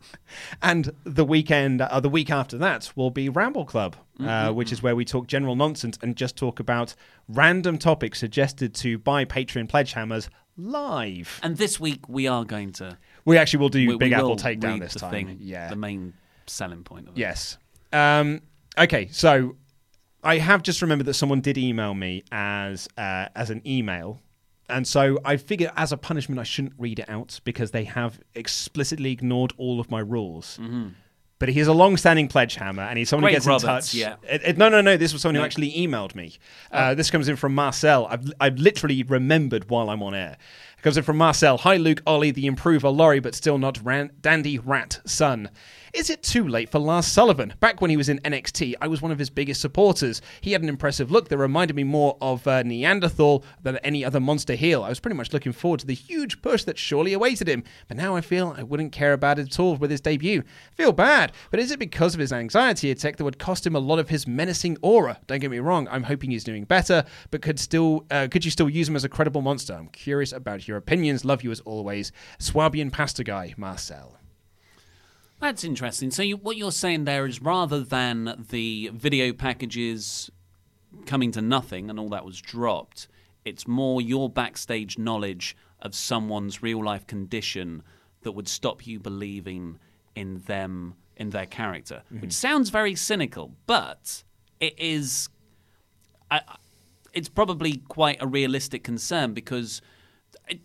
And the weekend, uh, the week after that, will be Ramble Club, uh, Mm-hmm. which is where we talk general nonsense and just talk about random topics suggested to by Patreon pledge hammers live. And this week we are going to We actually will do we, Big we Apple will takedown this time. Thing, yeah. the main selling point of it. Yes. Um, okay, so I have just remembered that someone did email me as uh, as an email, and so I figure as a punishment I shouldn't read it out because they have explicitly ignored all of my rules. But he's a long-standing pledge hammer, and he's someone who gets Roberts, in touch. yeah. It- it- no, no, no. This was someone who actually emailed me. Uh, this comes in from Marcel. I've, I've literally remembered while I'm on air. It comes in from Marcel. Hi, Luke, Ollie, the improver, Laurie, but still not ran- Dandy Rat son. Is it too late for Lars Sullivan? Back when he was in NXT, I was one of his biggest supporters. He had an impressive look that reminded me more of uh, Neanderthal than any other monster heel. I was pretty much looking forward to the huge push that surely awaited him, but now I feel I wouldn't care about it at all with his debut. Feel bad, but is it because of his anxiety attack that would cost him a lot of his menacing aura? Don't get me wrong, I'm hoping he's doing better, but could still uh, could you still use him as a credible monster? I'm curious about your opinions. Love you as always, Swabian Pasta Guy, Marcel. That's interesting. So you, what you're saying there is rather than the video packages coming to nothing and all that was dropped, it's more your backstage knowledge of someone's real life condition that would stop you believing in them in their character, mm-hmm. which sounds very cynical, but it is. I, it's probably quite a realistic concern because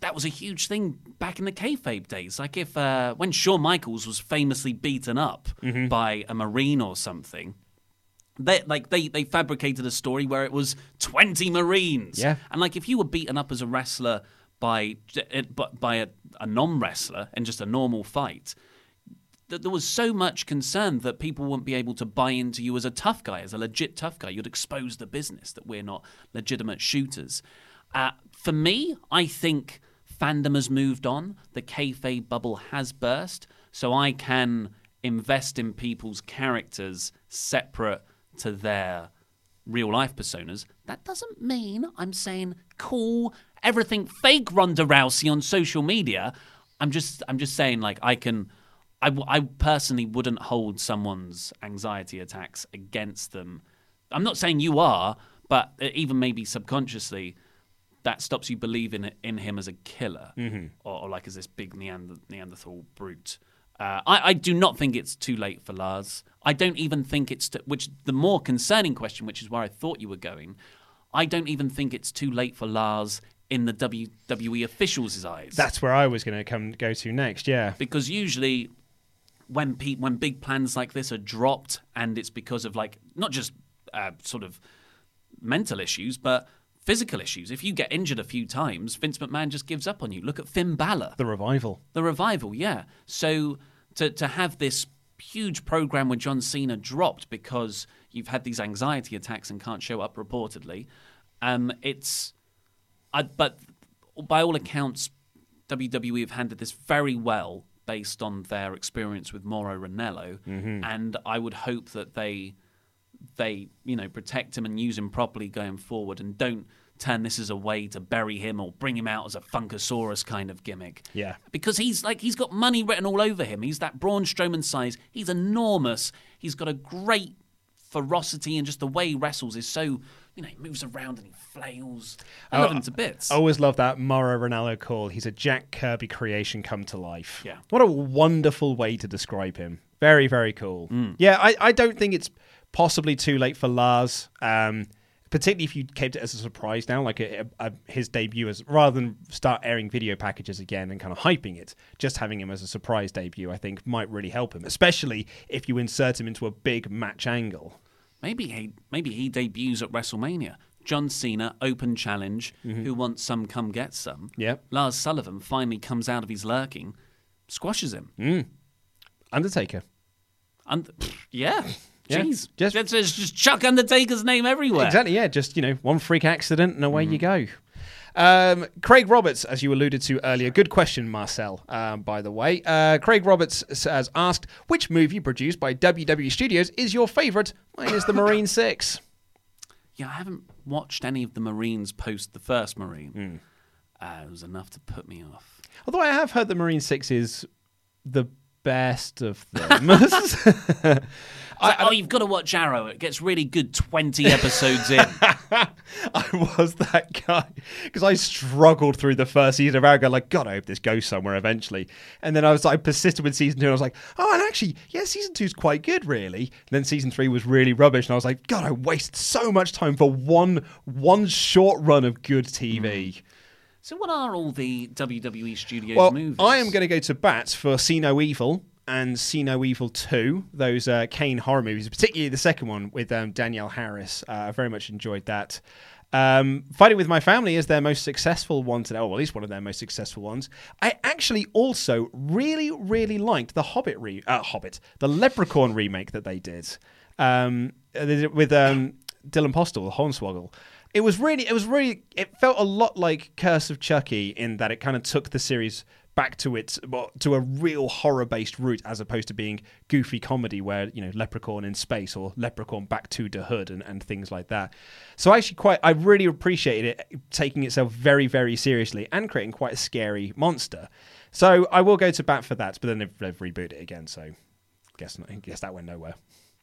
that was a huge thing back in the kayfabe days. Like if uh, when Shawn Michaels was famously beaten up by a marine or something, they like they they fabricated a story where it was twenty marines. Yeah. and like if you were beaten up as a wrestler by but by a, a non wrestler in just a normal fight. That there was so much concern that people wouldn't be able to buy into you as a tough guy, as a legit tough guy. You'd expose the business that we're not legitimate shooters. Uh, for me, I think fandom has moved on. The kayfabe bubble has burst, so I can invest in people's characters separate to their real life personas. That doesn't mean I'm saying cool everything fake Ronda Rousey on social media. I'm just I'm just saying like I can. I, personally wouldn't hold someone's anxiety attacks against them. I'm not saying you are, but uh, even maybe subconsciously, that stops you believing in him as a killer or, or like as this big Neander- Neanderthal brute. Uh, I, I do not think it's too late for Lars. I don't even think it's to, which the more concerning question, which is where I thought you were going. I don't even think it's too late for Lars in the WWE officials' eyes That's where I was going to come go to next. Yeah. because usually when pe- when big plans like this are dropped and it's because of like not just uh, sort of mental issues but physical issues. If you get injured a few times Vince McMahon just gives up on you. Look at Finn Balor. The revival. the revival yeah. So to to have this huge program with John Cena dropped because you've had these anxiety attacks and can't show up reportedly um it's I, but by all accounts, WWE have handled this very well based on their experience with Mauro Ranallo, and I would hope that they they you know protect him and use him properly going forward, and don't turn this as a way to bury him or bring him out as a Funkasaurus kind of gimmick. Yeah. because he's like he's got money written all over him. He's that Braun Strowman size. He's enormous. He's got a great ferocity and just the way he wrestles is so you know he moves around and he flails. I Oh, love him to bits. I always love that Mauro Ranallo call. He's a Jack Kirby creation come to life. Yeah. What a wonderful way to describe him. Very, very cool. Mm. Yeah, I, I don't think it's possibly too late for Lars. Um, particularly if you kept it as a surprise now, like a, a, his debut, as rather than start airing video packages again and kind of hyping it, just having him as a surprise debut, I think might really help him, especially if you insert him into a big match angle. Maybe he maybe he debuts at WrestleMania. John Cena open challenge. Mm-hmm. Who wants some? Come get some. Yeah. Lars Sullivan finally comes out of his lurking, squashes him. Mm. Undertaker. And yeah, Yeah, jeez, just- just, just chuck Undertaker's name everywhere. Exactly, yeah. Just, you know, one freak accident and away you go. Um, Craig Roberts, as you alluded to earlier, good question, Marcel. Um, by the way, uh, Craig Roberts has asked, which movie produced by WW Studios is your favourite? Mine is The Marine Six. Yeah, I haven't watched any of the Marines post the first Marine. Hmm. Uh, it was enough to put me off. Although I have heard The Marine Six is the best of them. Like, oh, you've got to watch Arrow. It gets really good 20 episodes in. I was that guy because I struggled through the first season of Arrow, going like, God, I hope this goes somewhere eventually. And then I was, I persisted with season two, and I was like, oh, and actually, yeah, season two's quite good, really. And then season three was really rubbish, and I was like, God, I wasted so much time for one one short run of good TV. Hmm. so, what are all the WWE Studios Well, movies? I am going to go to bat for See No Evil and See No Evil 2, those uh, Kane horror movies, particularly the second one with um, Danielle Harris. Uh, I very much enjoyed that. Um, Fighting with My Family is their most successful one today, or at least one of their most successful ones. I actually also really, really liked the Hobbit, re- uh, Hobbit, the Leprechaun remake that they did um, they did it with um, Dylan Postl, the Hornswoggle. It was really, it was really, it felt a lot like Curse of Chucky in that it kind of took the series back to its well, to a real horror-based route as opposed to being goofy comedy where you know Leprechaun in space or Leprechaun back to the hood and, and things like that. So I actually quite, I really appreciated it taking itself very, very seriously and creating quite a scary monster. So I will go to bat for that, but then they've, they've rebooted it again. So guess not, guess that went nowhere.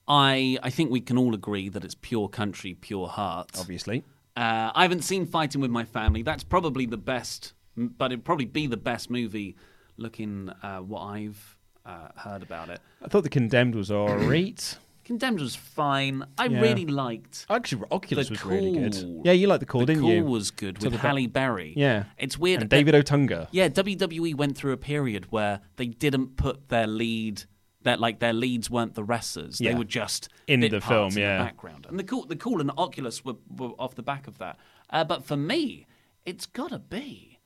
I, I think we can all agree that it's pure country, pure heart. Obviously. Uh, I haven't seen Fighting with My Family. That's probably the best, but it'd probably be the best movie looking uh, what I've uh, heard about it. I thought the Condemned was alright. Condemned was fine. I Yeah. really liked. Actually, Oculus The was really good. Yeah, you liked the call, the didn't Cool you? was good with Halle Berry. Yeah. It's weird. And that- David Otunga. Yeah, WWE went through a period where they didn't put their lead, that like their leads weren't the wrestlers. They Yeah. were just In bit the parts film, in yeah. the background. And the cool, the cool and Oculus were, were off the back of that. Uh, but for me, it's gotta be.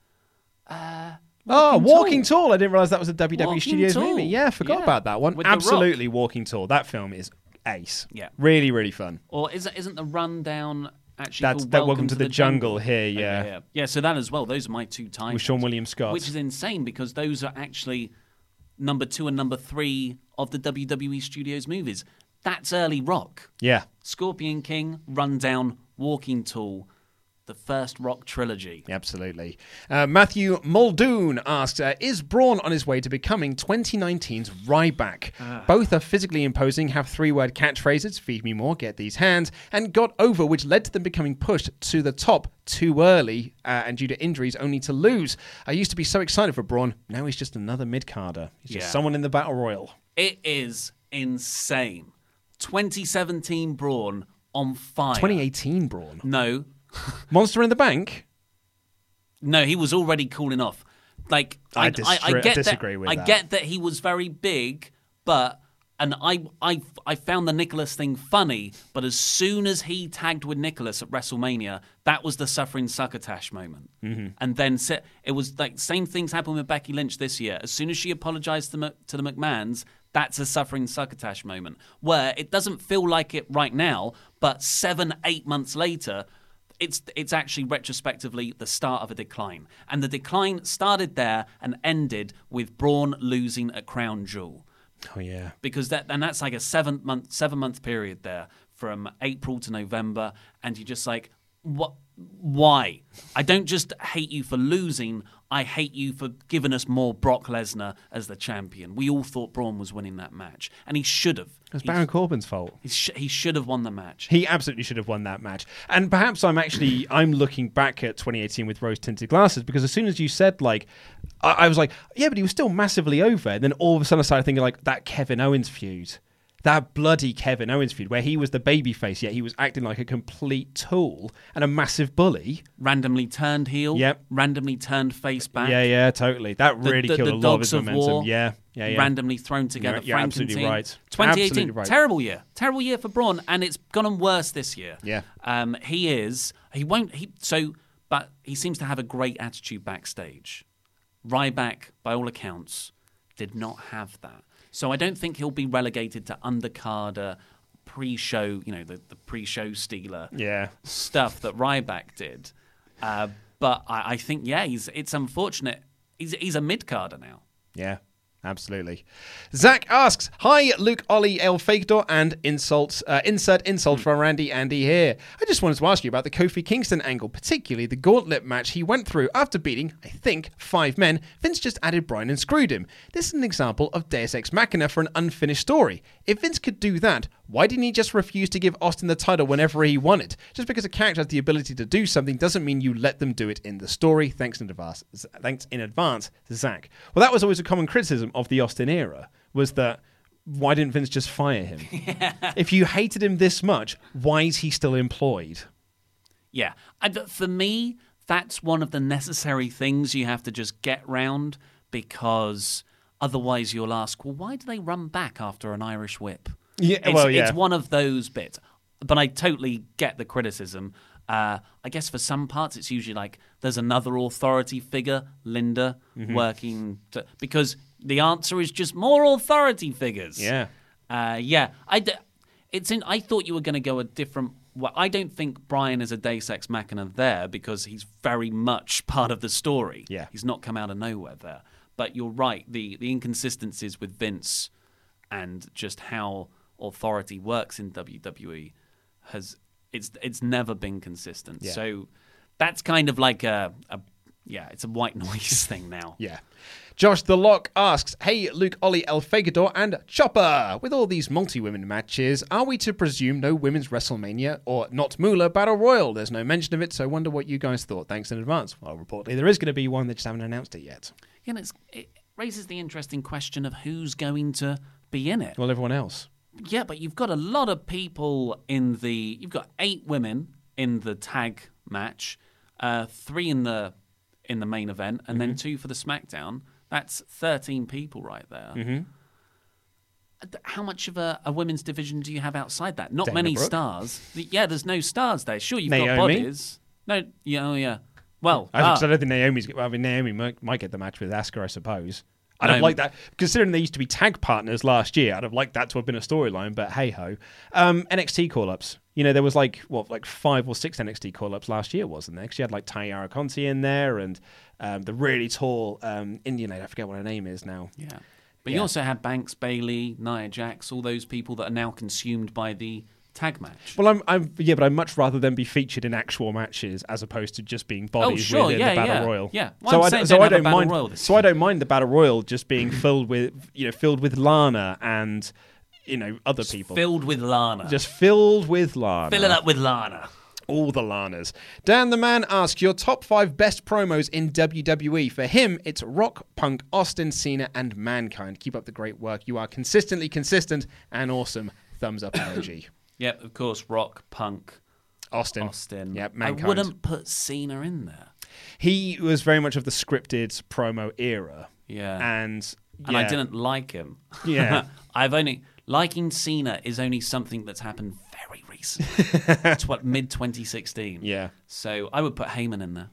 Uh, Oh, Walking Walking Tall. Tall. I didn't realize that was a WWE Walking Studios Tall. movie. Yeah, I forgot Yeah. about that one. With The Absolutely, Walking Tall. That film is ace. Yeah. Really, really fun. Or is, isn't the rundown actually That's- called that Welcome, Welcome to the Jungle here, yeah. yeah. Yeah, so that as well. Those are my two titles. With Seann William Scott. Which is insane because those are actually number two and number three of the WWE Studios movies. That's early rock. Yeah. Scorpion King, Rundown, Walking Tall, the first rock trilogy. Absolutely. Uh, Matthew Muldoon asked uh, Is Braun on his way to becoming 2019's Ryback? Ah. Both are physically imposing, have three word catchphrases feed me more, get these hands, and got over, which led to them becoming pushed to the top too early uh, and due to injuries only to lose. I used to be so excited for Braun. Now he's just another mid carder. He's just someone in the Battle Royal. It is insane. 2017 Braun on fire. 2018 Braun. No, Monster in the Bank? No, he was already cooling off. Like I I, dis- I, I get disagree that, with I that. get that he was very big, but and I I I found the Nicholas thing funny. But as soon as he tagged with Nicholas at WrestleMania, that was the suffering succotash moment. Mm-hmm. And then it was like same things happened with Becky Lynch this year. As soon as she apologized to, the to the McMahons. That's a suffering succotash moment where it doesn't feel like it right now, but seven, eight months later, it's it's actually retrospectively the start of a decline, and the decline started there and ended with Braun losing at Crown Jewel Oh, yeah. because that and that's like a seven month seven month period there from April to November, and you're just like, what? Why? I don't just hate you for losing. I hate you for giving us more Brock Lesnar as the champion. We all thought Braun was winning that match, and he should have. It was Baron Corbin's fault. He, sh- he should have won the match. He absolutely should have won that match. And perhaps I'm actually I'm looking back at 2018 with rose tinted glasses because as soon as you said like I, I was like, yeah, but he was still massively over. And then all of a sudden I started thinking like that Kevin Owens feud. That bloody Kevin Owens feud where he was the babyface, yet he was acting like a complete tool and a massive bully. randomly turned heel. Yep. Randomly turned face back. Yeah, yeah, totally. That really the, killed the a lot of his momentum. war. yeah, yeah, yeah. Randomly thrown together. You're- you're absolutely right. 2018. Absolutely right. Terrible year. Terrible year for Braun, and it's gone on worse this year. Yeah. Um, he is. He won't. He so, but he seems to have a great attitude backstage. Ryback, by all accounts, did not have that. So I don't think he'll be relegated to undercarder, pre-show. You know, the, the pre-show stealer Yeah. stuff that Ryback did. Uh, but I, I think yeah, he's it's unfortunate. He's he's a mid carder now. Yeah, absolutely. Zach asks, "Hi, Luke, Ollie, El Fakador, and insults. Uh, insert insult from Randy Andy here. I just wanted to ask you about the Kofi Kingston angle, particularly the gauntlet match he went through after beating, I think, five men. Vince just added Brian and screwed him. This is an example of Deus Ex Machina for an unfinished story. If Vince could do that, why didn't he just refuse to give Austin the title whenever he wanted? Just because a character has the ability to do something doesn't mean you let them do it in the story. Thanks in advance. Thanks in advance, Zach. Well, that was always a common criticism of the Austin era was that why didn't Vince just fire him? If you hated him this much, why is he still employed? Yeah. And for me, that's one of the necessary things you have to just get round because otherwise you'll ask, well, why do they run back after an Irish whip? Yeah, It's, well, yeah. it's one of those bits. But I totally get the criticism. Uh, I guess for some parts, it's usually like there's another authority figure, Linda, Mm-hmm. working to, because the answer is just more authority figures. Yeah. Uh, yeah, I d- it's in. I thought you were going to go a different. Well, I don't think Brian is a Deus Ex Machina there because he's very much part of the story. Yeah. he's not come out of nowhere there. But you're right. The the inconsistencies with Vince and just how authority works in WWE has it's it's never been consistent. Yeah. So that's kind of like a, a yeah, it's a white noise thing now. Yeah. Josh the Lock asks, Hey, Luke, Ollie, El Fagador, and Chopper. With all these multi women matches, are we to presume no women's WrestleMania or not Moolah Battle Royal? There's no mention of it, so I wonder what you guys thought. Thanks in advance. Well, reportedly, there is going to be one, they just haven't announced it yet. Yeah, and it's, it raises the interesting question of who's going to be in it. Well, everyone else. Yeah, but you've got a lot of people in the. You've got eight women in the tag match, uh, three in the in the main event, and Mm-hmm. then two for the SmackDown. That's thirteen people right there. Mm-hmm. How much of a, a women's division do you have outside that? Not Dana many Brooke. stars. Yeah, there's no stars there. Sure, you've got bodies. No, yeah, oh yeah. Well, I, ah, I don't think Naomi's. Well, I mean, Naomi might, might get the match with Asuka, I suppose. I'd have liked that, considering they used to be tag partners last year. I'd have liked that to have been a storyline, but hey ho. Um, NXT call ups. You know, there was like what, like five or six NXT call ups last year, wasn't there? Because you had like Taynara Conti in there, and um, the really tall um, Indian lady. I forget what her name is now. Yeah. But Yeah. you also had Banks, Bayley, Nia Jax, all those people that are now consumed by the tag match. Well, I'm, I'm yeah, but I'd much rather them be featured in actual matches as opposed to just being bodies Oh, sure, within yeah, the battle yeah, royal. yeah. Well, so I'm I, saying so don't I don't mind. So I don't mind the battle royal just being filled with you know filled with Lana and you know other people. Filled with Lana. just filled with Lana. Fill it up with Lana. All the Lanas. Dan the Man asks your top five best promos in WWE. For him, it's Rock, Punk, Austin, Cena, and Mankind. Keep up the great work. You are consistently consistent and awesome. Thumbs up emoji. Yep, of course, Rock, Punk, Austin. Austin. Yep, I wouldn't put Cena in there. He was very much of the scripted promo era. Yeah. And And I didn't like him. Yeah. I've only. Liking Cena is only something that's happened very recently. it's what, mid 2016. Yeah. So I would put Heyman in there.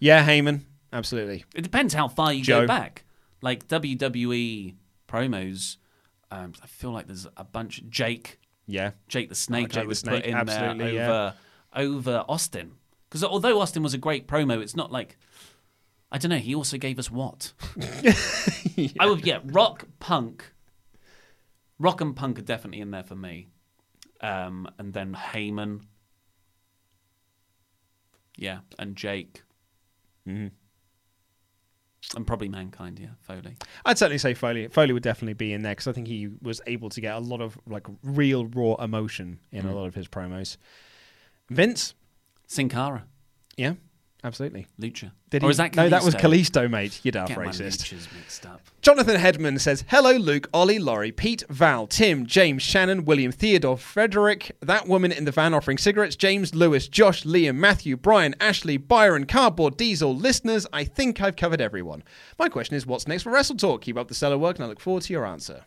Yeah, Heyman. Absolutely. It depends how far you Joe. go back. Like WWE promos, um, I feel like there's a bunch. Jake, Yeah. Jake the Snake, Jake I the would Snake, put in absolutely, there yeah. over over Austin. Because although Austin was a great promo, it's not like I don't know. He also gave us what? yeah. I would yeah, rock, punk, rock and punk are definitely in there for me. Um, and then Heyman, yeah, and Jake, Mm-hmm. And probably Mankind. Yeah, Foley. I'd certainly say Foley. Foley would definitely be in there because I think he was able to get a lot of like real raw emotion in Mm. a lot of his promos. Vince, Sin Cara, yeah, absolutely. Lucha. Did or he? is that no, that was Kalisto? Kalisto, mate. You daft Get my racist. Luchas mixed up. Jonathan Hedman says, Hello, Luke, Ollie, Laurie, Pete, Val, Tim, James, Shannon, William, Theodore, Frederick, that woman in the van offering cigarettes, James, Lewis, Josh, Liam, Matthew, Brian, Ashley, Byron, Cardboard, Diesel, listeners. I think I've covered everyone. My question is, what's next for Wrestle Talk? Keep up the stellar work, and I look forward to your answer.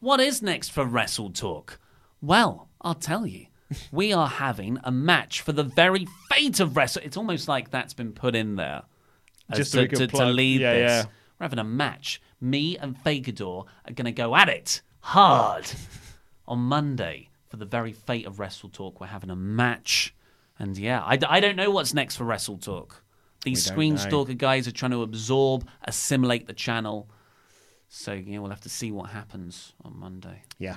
What is next for Wrestle Talk? Well, I'll tell you. We are having a match for the very fate of Wrestle. It's almost like that's been put in there Just so to, to, to lead yeah, this. yeah. We're having a match. Me and Fagador are going to go at it hard on Monday for the very fate of Wrestle Talk. We're having a match. And yeah, I don't know what's next for Wrestle Talk. These Screen. Stalker guys are trying to absorb, assimilate the channel. So yeah, we'll have to see what happens on Monday. Yeah.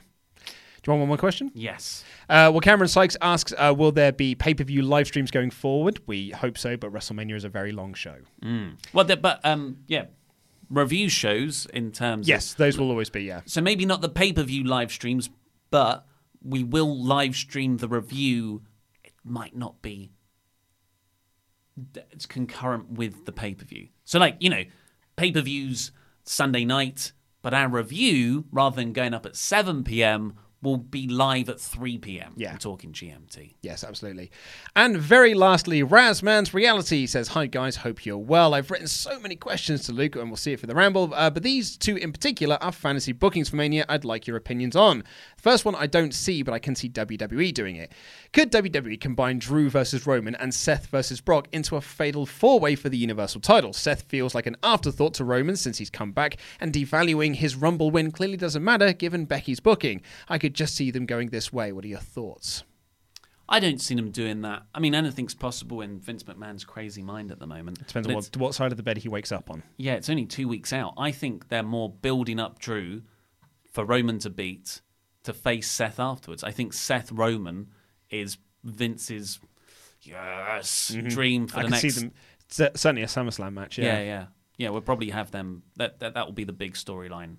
Do you want one more question? Yes. Uh, well, Cameron Sykes asks, uh, will there be pay per view live streams going forward? We hope so, but WrestleMania is a very long show. Well, the- but um, yeah, review shows in terms. Yes, Of, those will always be, yeah. so maybe not the pay per view live streams, but we will live stream the review. It might not be. It's concurrent with the pay per view. So, like you know, pay per views Sunday night, but our review, rather than going up at seven p.m., will be live at three p.m. Yeah. I'm talking GMT. Yes, absolutely. And very lastly, Razman's Reality says, Hi guys, hope you're well. I've written so many questions to Luke and we'll see it for the ramble, uh, but these two in particular are fantasy bookings for Mania I'd like your opinions on. The first one I don't see, but I can see WWE doing it. Could WWE combine Drew versus Roman and Seth versus Brock into a fatal four way for the Universal title? Seth feels like an afterthought to Roman since he's come back, and devaluing his Rumble win clearly doesn't matter given Becky's booking. I could just see them going this way. What are your thoughts? I don't see them doing that. I mean, anything's possible in Vince McMahon's crazy mind at the moment. It Depends But on what, what side of the bed he wakes up on. Yeah, it's only two weeks out. I think they're more building up Drew for Roman to beat to face Seth afterwards. I think Seth Roman is Vince's yes mm-hmm. dream for I the can next. see them cer- certainly a SummerSlam match. yeah. Yeah, yeah, yeah, We'll probably have them. That that, that will be the big storyline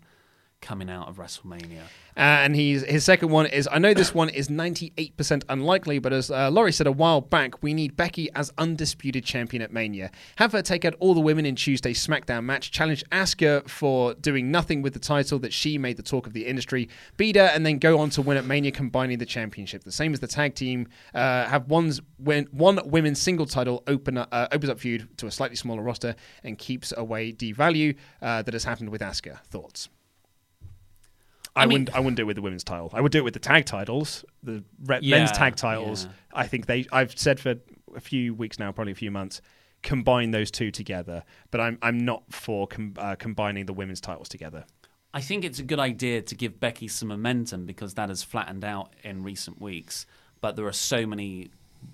coming out of WrestleMania. And he's his second one is I know this one is ninety eight percent unlikely, but as uh, Laurie said a while back, we need Becky as undisputed champion at Mania. Have her take out all the women in Tuesday's SmackDown match. Challenge Asuka for doing nothing with the title that she made the talk of the industry. Beat her and then go on to win at Mania, combining the championship. The same as the tag team. Uh, have one's win, one women's single title open uh, opens up feud to a slightly smaller roster and keeps away devalue uh, that has happened with Asuka. Thoughts. I, I mean- wouldn't. I wouldn't do it with the women's title. I would do it with the tag titles, the re- Yeah, men's tag titles. yeah. I think they. I've said for a few weeks now, probably a few months, combine those two together. But I'm I'm not for com- uh, combining the women's titles together. I think it's a good idea to give Becky some momentum because that has flattened out in recent weeks. But there are so many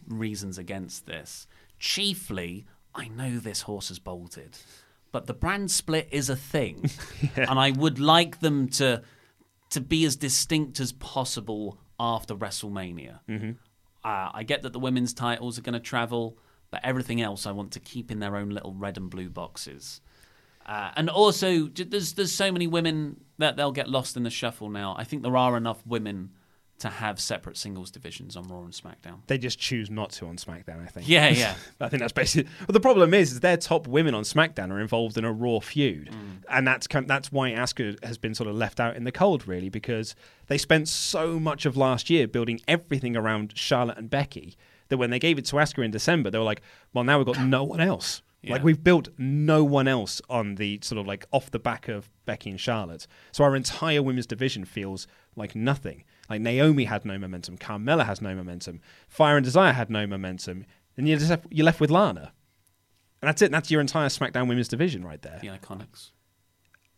reasons against this. Chiefly, I know this horse has bolted, but the brand split is a thing, and I would like them to to be as distinct as possible after WrestleMania. Mm-hmm. Uh, I get that the women's titles are going to travel, but everything else I want to keep in their own little red and blue boxes. Uh, and also, there's there's so many women that they'll get lost in the shuffle now. I think there are enough women to have separate singles divisions on Raw and SmackDown. They just choose not to on SmackDown. I think. Yeah, yeah. I think that's basically. Well, the problem is, is their top women on SmackDown are involved in a Raw feud, mm. and that's kind that's why Asuka has been sort of left out in the cold, really, because they spent so much of last year building everything around Charlotte and Becky that when they gave it to Asuka in December, they were like, "Well, now we've got no one else." Like we've built no one else on the sort of like off the back of Becky and Charlotte. So our entire women's division feels like nothing. Like Naomi had no momentum, Carmella has no momentum, Fire and Desire had no momentum, and you're just left, you're left with Lana. And that's it. That's your entire SmackDown women's division right there. The Iconics.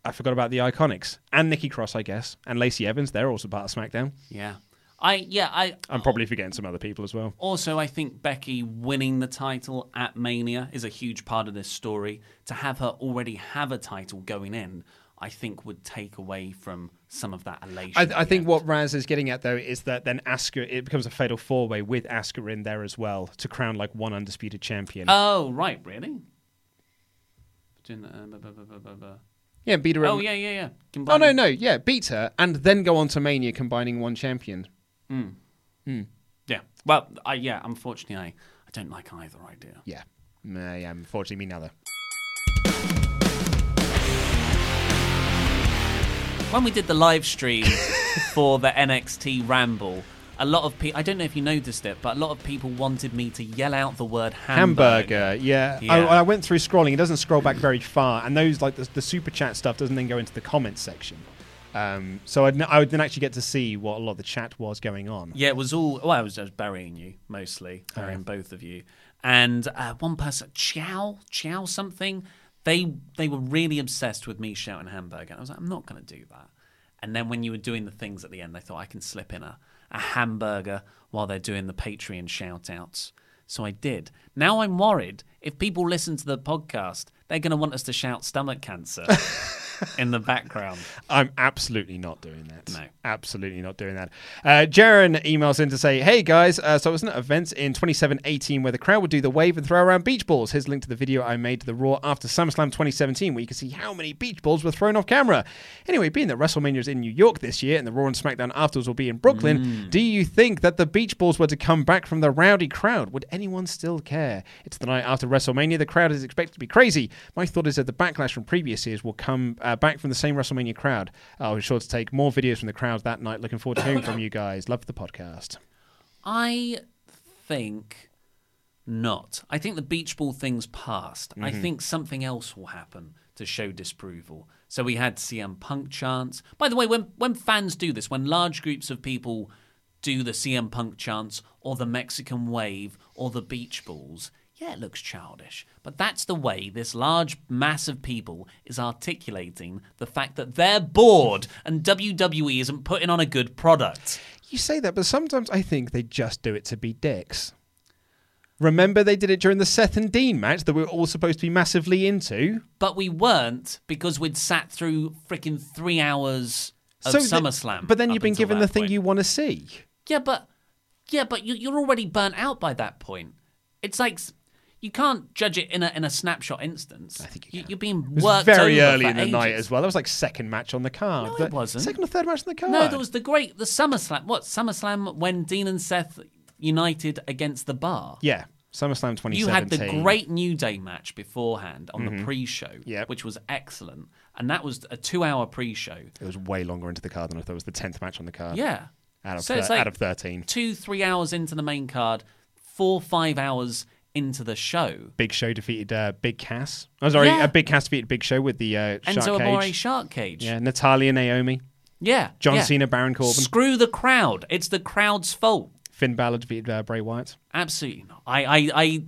I forgot about the Iconics and Nikki Cross, I guess, and Lacey Evans. They're also part of SmackDown. Yeah. I yeah I I'm probably forgetting some other people as well. Also, I think Becky winning the title at Mania is a huge part of this story. To have her already have a title going in, I think would take away from some of that elation. I, I think end. what Raz is getting at though is that then Asuka it becomes a fatal four way with Asuka in there as well to crown like one undisputed champion. Oh right, really? Doing the, uh, yeah, beat her. Oh yeah, yeah, yeah. Oh no, no, yeah, beat her and then go on to Mania combining one champion. Yeah. Well, I yeah. Unfortunately, I, I don't like either idea. Yeah, Nah, yeah. Unfortunately, me neither. When we did the live stream for the NXT Ramble, a lot of people. I don't know if you noticed it, but a lot of people wanted me to yell out the word hamburger. Hamburger, yeah. Yeah. I, I went through scrolling. It doesn't scroll back very far, and those like the, the super chat stuff doesn't then go into the comments section. Um, so I'd, I didn't actually get to see what a lot of the chat was going on. Yeah, it was all. Well, I was just burying you mostly, burying both of you, and uh, one person, Chow, Chow something. They they were really obsessed with me shouting hamburger. And I was like, I'm not going to do that. And then when you were doing the things at the end, they thought I can slip in a, a hamburger while they're doing the Patreon shout outs. So I did. Now I'm worried if people listen to the podcast, they're going to want us to shout stomach cancer in the background. I'm absolutely not doing that. No. Absolutely not doing that. Uh, Jaren emails in to say, Hey guys, uh, so it was an event in 2718 where the crowd would do the wave and throw around beach balls. Here's a link to the video I made to the Raw after SummerSlam 2017 where you can see how many beach balls were thrown off camera. Anyway, being that WrestleMania is in New York this year and the Raw and SmackDown afterwards will be in Brooklyn, do you think that the beach balls were to come back from the rowdy crowd? Would anyone still care? It's the night after WrestleMania. The crowd is expected to be crazy. My thought is that the backlash from previous years will come uh, back from the same WrestleMania crowd. I'll be sure to take more videos from the crowd that night. Looking forward to hearing from you guys. Love the podcast. I think not. I think the beach ball thing's past. I think something else will happen to show disapproval. So we had CM Punk chants. By the way, when when fans do this, when large groups of people do the CM Punk chants or the Mexican wave or the beach balls, yeah, it looks childish. But that's the way this large mass of people is articulating the fact that they're bored and WWE isn't putting on a good product. You say that, but sometimes I think they just do it to be dicks. Remember they did it during the Seth and Dean match that we were all supposed to be massively into? But we weren't because we'd sat through freaking three hours of So th- SummerSlam. but then you've been given the thing point. you want to see. Yeah, but yeah, but you, you're already burnt out by that point. It's like you can't judge it in a in a snapshot instance. I think you can. You're being It worked very early in the night as well. That was like second match on the card. No, it wasn't. Second or third match on the card. No, there was the great the SummerSlam. What SummerSlam when Dean and Seth united against the Bar. Yeah, SummerSlam 2017. You had the great New Day match beforehand on the mm-hmm. pre-show, Yep. which was excellent, and that was a two-hour pre-show. It was way longer into the card than I thought. It was the 10th match on the card. Yeah. Out of, So thir- like out of 13. Two, three hours into the main card, four, five hours into the show. Big Show defeated uh, Big Cass. I'm sorry, Yeah. uh, Big Cass defeated Big Show with the uh, Enzo Shark Amore Cage. Shark Cage. Yeah, Natalya Naomi. Yeah. John yeah. Cena, Baron Corbin. Screw the crowd. It's the crowd's fault. Finn Balor defeated uh, Bray Wyatt. Absolutely not. I, I, I,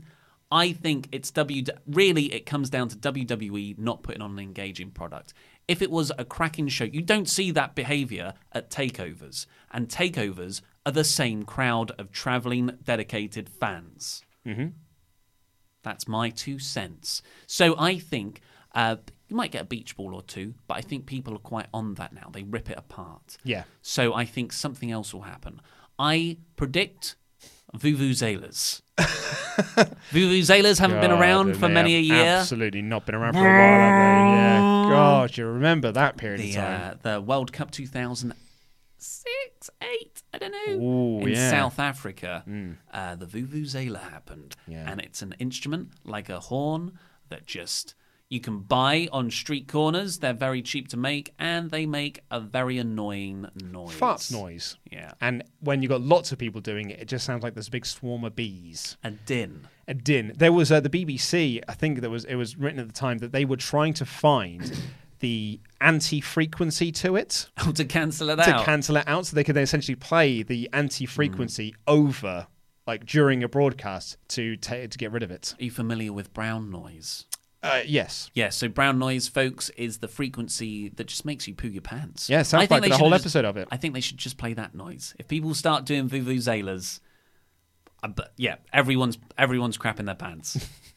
I think it's W. Really, it comes down to WWE not putting on an engaging product. If it was a cracking show, you don't see that behavior at takeovers, and takeovers are the same crowd of traveling dedicated fans. Mm-hmm. That's my two cents. So I think uh, you might get a beach ball or two, but I think people are quite on that now. They rip it apart. Yeah. So I think something else will happen. I predict vuvuzelas. vuvuzelas haven't been around for many a year. Absolutely not been around for a while, have they? Yeah. God, you remember that period of The time. uh, the World Cup 2006, eight, I don't know, Ooh, in yeah. South Africa, uh, the vuvuzela happened, Yeah. and it's an instrument like a horn that just you can buy on street corners. They're very cheap to make, and they make a very annoying noise. Fart noise. Yeah. And when you've got lots of people doing it, it just sounds like there's a big swarm of bees. A din. a din. There was uh, the BBC. I think there was it was written at the time that they were trying to find the anti-frequency to it Oh, to cancel it to out. To cancel it out, so they could then essentially play the anti-frequency over, like during a broadcast to ta to get rid of it. Are you familiar with brown noise? Uh, yes. Yeah, so brown noise, folks, is the frequency that just makes you poo your pants. Yeah, South I think Park they did a should whole just- episode of it. I think they should just play that noise. If people start doing vuvuzelas, uh, but yeah, everyone's everyone's crapping their pants.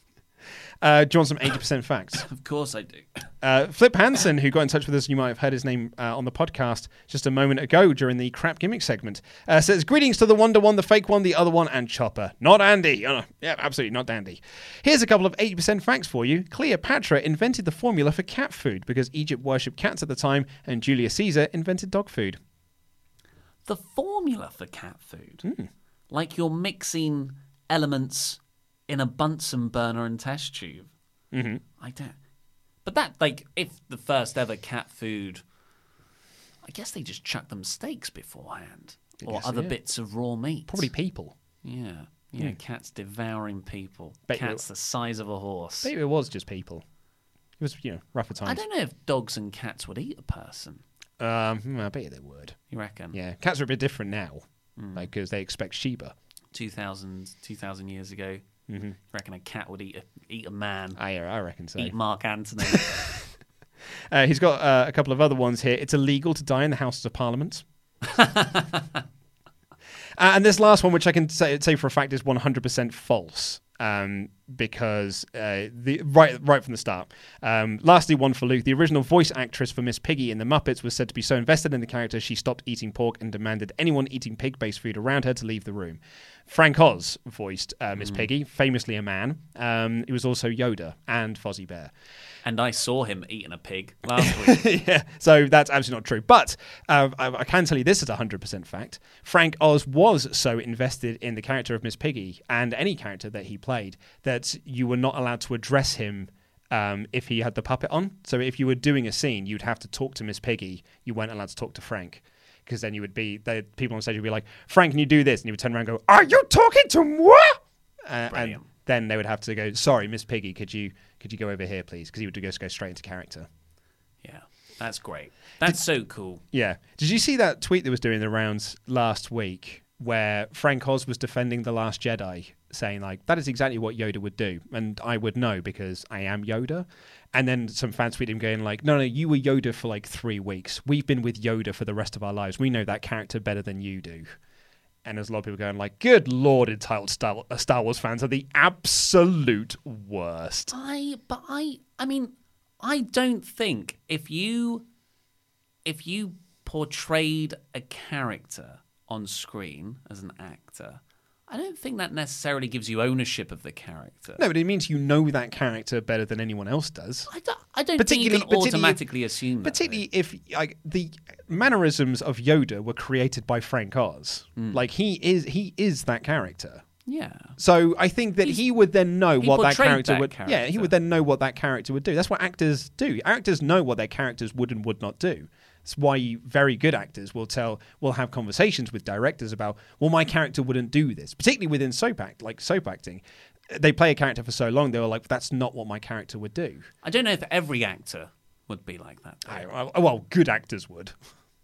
Uh, do you want some 80% facts? of course I do. Uh, Flip Hansen, who got in touch with us, you might have heard his name uh, on the podcast just a moment ago during the crap gimmick segment, uh, says, Greetings to the Wonder One, the fake one, the other one, and Chopper. Not Andy. Oh, yeah, absolutely not Andy. Here's a couple of 80% facts for you. Cleopatra invented the formula for cat food because Egypt worshipped cats at the time, and Julius Caesar invented dog food. The formula for cat food, Hmm. like you're mixing elements in a Bunsen burner and test tube. Mm-hmm. I don't. But that, like, if the first ever cat food, I guess they just chuck them steaks beforehand or guess other yeah. bits of raw meat. Probably people. Yeah. Yeah, cats devouring people. Bet you cats the size of a horse. Maybe it was just people. It was, you know, rougher times. I don't know if dogs and cats would eat a person. Um, hmm, I bet you they would. You reckon? Yeah, cats are a bit different now, Hmm. like because they expect Sheba. 2,000, 2,000 years ago. Mm-hmm. Reckon a cat would eat a, eat a man? I, I reckon so. Eat Mark Antony? Uh, he's got uh, a couple of other ones here. It's illegal to die in the Houses of Parliament. Uh, and this last one, which I can say, say for a fact is 100% false. Um, because uh, the right right from the start. Um, lastly, one for Luke. The original voice actress for Miss Piggy in the Muppets was said to be so invested in the character she stopped eating pork and demanded anyone eating pig-based food around her to leave the room. Frank Oz voiced uh, Miss Piggy, famously a man. Um, he was also Yoda and Fozzie Bear. And I saw him eating a pig last week. yeah, so that's absolutely not true. But uh, I, I can tell you this is a 100% fact. Frank Oz was so invested in the character of Miss Piggy and any character that he played that you were not allowed to address him um, if he had the puppet on. So if you were doing a scene, you'd have to talk to Miss Piggy. You weren't allowed to talk to Frank. Because then you would be, the people on stage would be like, Frank, can you do this? And you would turn around and go, Are you talking to moi? Uh, and then they would have to go, Sorry, Miss Piggy, could you could you go over here, please? Because he would just go straight into character. yeah, that's great. That's so cool. Yeah. Did you see that tweet that was doing the rounds last week where Frank Oz was defending The Last Jedi, saying, like, that is exactly what Yoda would do. And I would know because I am Yoda. And then some fans tweeted him going, like, no, no, you were Yoda for like three weeks. We've been with Yoda for the rest of our lives. We know that character better than you do. And there's a lot of people going, like, good lord, entitled Star, uh, Star Wars fans are the absolute worst. I but I I mean I don't think if you if you portrayed a character on screen as an actor, I don't think that necessarily gives you ownership of the character. No, but it means you know that character better than anyone else does. I don't, I don't think you can if- automatically assume that. Particularly if like the mannerisms of Yoda were created by Frank Oz. Hmm. Like he is he is that character. Yeah. So I think that he would then know what that character that would Yeah, he would then know what that character would do. That's what actors do. Actors know what their characters would and would not do. That's why very good actors will tell will have conversations with directors about, well, my character wouldn't do this. Particularly within soap act, like soap acting. They play a character for so long, they were like, that's not what my character would do. I don't know if every actor would be like that. though. I- well, good actors would.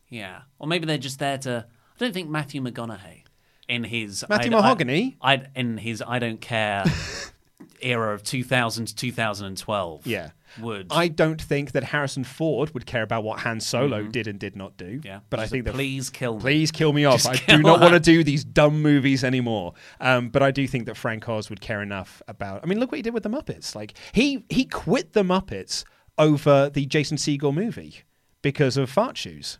Yeah. Or maybe they're just there to. I don't think Matthew McConaughey, in his Matthew I- I- Mahogany? I, in his I don't care era of 2000 to 2012. Yeah. Would I don't think that Harrison Ford would care about what Han Solo did and did not do. Mm-hmm. Yeah. But I think that please kill me. Please kill me off. Just I do not want to do these dumb movies anymore. Um, but I do think that Frank Oz would care enough about. I mean, look what he did with the Muppets. Like he he quit the Muppets over the Jason Segel movie because of fart shoes.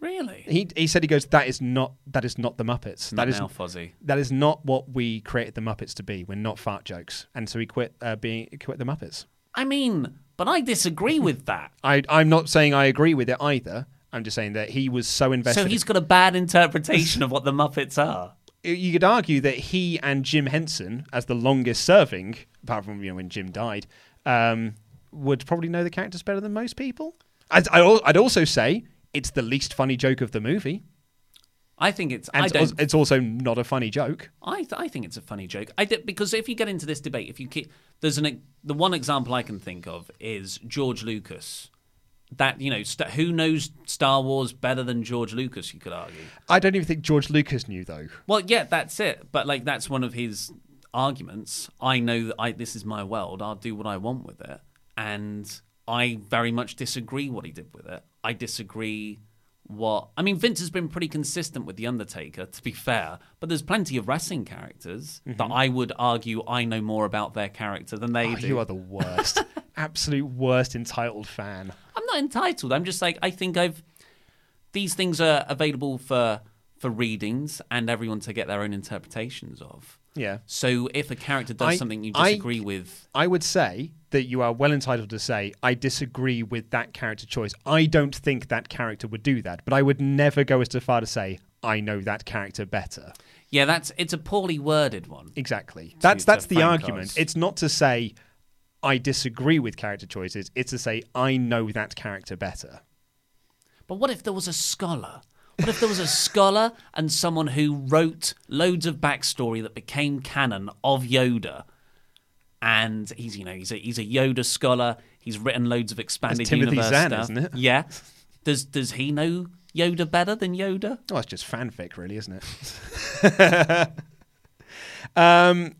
Really? He he said he goes that is not that is not the Muppets. Not that is now, Fozzie. that is not what we created the Muppets to be. We're not fart jokes, and so he quit uh, being quit the Muppets. I mean, but I disagree with that. I I'm not saying I agree with it either. I'm just saying that he was so invested. So he's got a bad interpretation of what the Muppets are. you could argue that he and Jim Henson, as the longest serving, apart from you know when Jim died, um, would probably know the characters better than most people. I'd, I'd I'd also say it's the least funny joke of the movie, I think it's. and I it's, don't. it's also not a funny joke. I, th- I think it's a funny joke. I did, because if you get into this debate, if you keep, there's an the one example I can think of is George Lucas. That you know, st- who knows Star Wars better than George Lucas? You could argue. I don't even think George Lucas knew though. Well, yeah, that's it. But like, that's one of his arguments. I know that I this is my world. I'll do what I want with it, and I very much disagree what he did with it. I disagree what I mean. Vince has been pretty consistent with the Undertaker, to be fair. But there's plenty of wrestling characters mm-hmm. that I would argue I know more about their character than they Oh, do. you are the worst, absolute worst entitled fan. I'm not entitled. I'm just like I think I've these things are available for for readings and everyone to get their own interpretations of. Yeah. So if a character does I- something you I- disagree with, I would say that you are well entitled to say, I disagree with that character choice. I don't think that character would do that, but I would never go as far to say, I know that character better. yeah, that's it's a poorly worded one. Exactly. That's that's the argument. It's not to say I disagree with character choices. It's to say I know that character better. But what if there was a scholar? What if there was a scholar and someone who wrote loads of backstory that became canon of Yoda? And he's you know he's a he's a Yoda scholar. He's written loads of expanded Timothy universe Zahn, stuff. isn't it? Yeah. Does does he know Yoda better than Yoda? Oh, it's just fanfic, really, isn't it? um,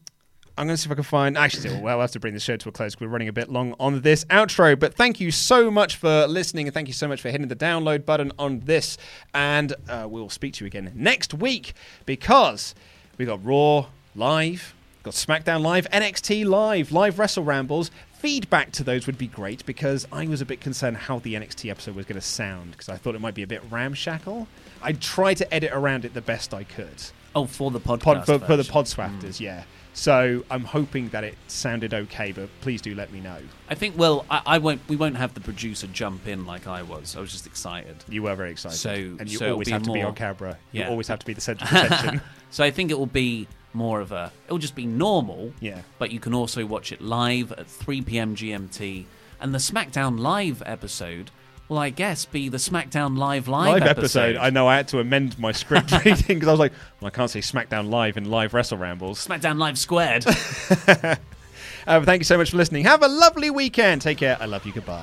I'm going to see if I can find. Actually, well, we'll have to bring the show to a close. We're running a bit long on this outro, but thank you so much for listening, and thank you so much for hitting the download button on this. And uh, we'll speak to you again next week because we got Raw live, got SmackDown live, NXT live, live Wrestle Rambles. Feedback to those would be great because I was a bit concerned how the NXT episode was going to sound because I thought it might be a bit ramshackle. I tried to edit around it the best I could. Oh, for the podcast. Pod, for, for the version. pod swafters, yeah. So I'm hoping that it sounded okay, but please do let me know. I think. Well, I, I won't. We won't have the producer jump in like I was. I was just excited. You were very excited, So- and you so always have to be on camera. You Yeah. always have to be the centre of attention. So I think it will be more of a. It will just be normal. Yeah. But you can also watch it live at 3 p.m. GMT, and the SmackDown Live episode will, I guess, be the SmackDown Live live, live episode. I know I had to amend my script reading because I was like, well, I can't say SmackDown live in live Wrestle Rambles. SmackDown Live squared. Uh, thank you so much for listening. Have a lovely weekend. Take care. I love you. Goodbye.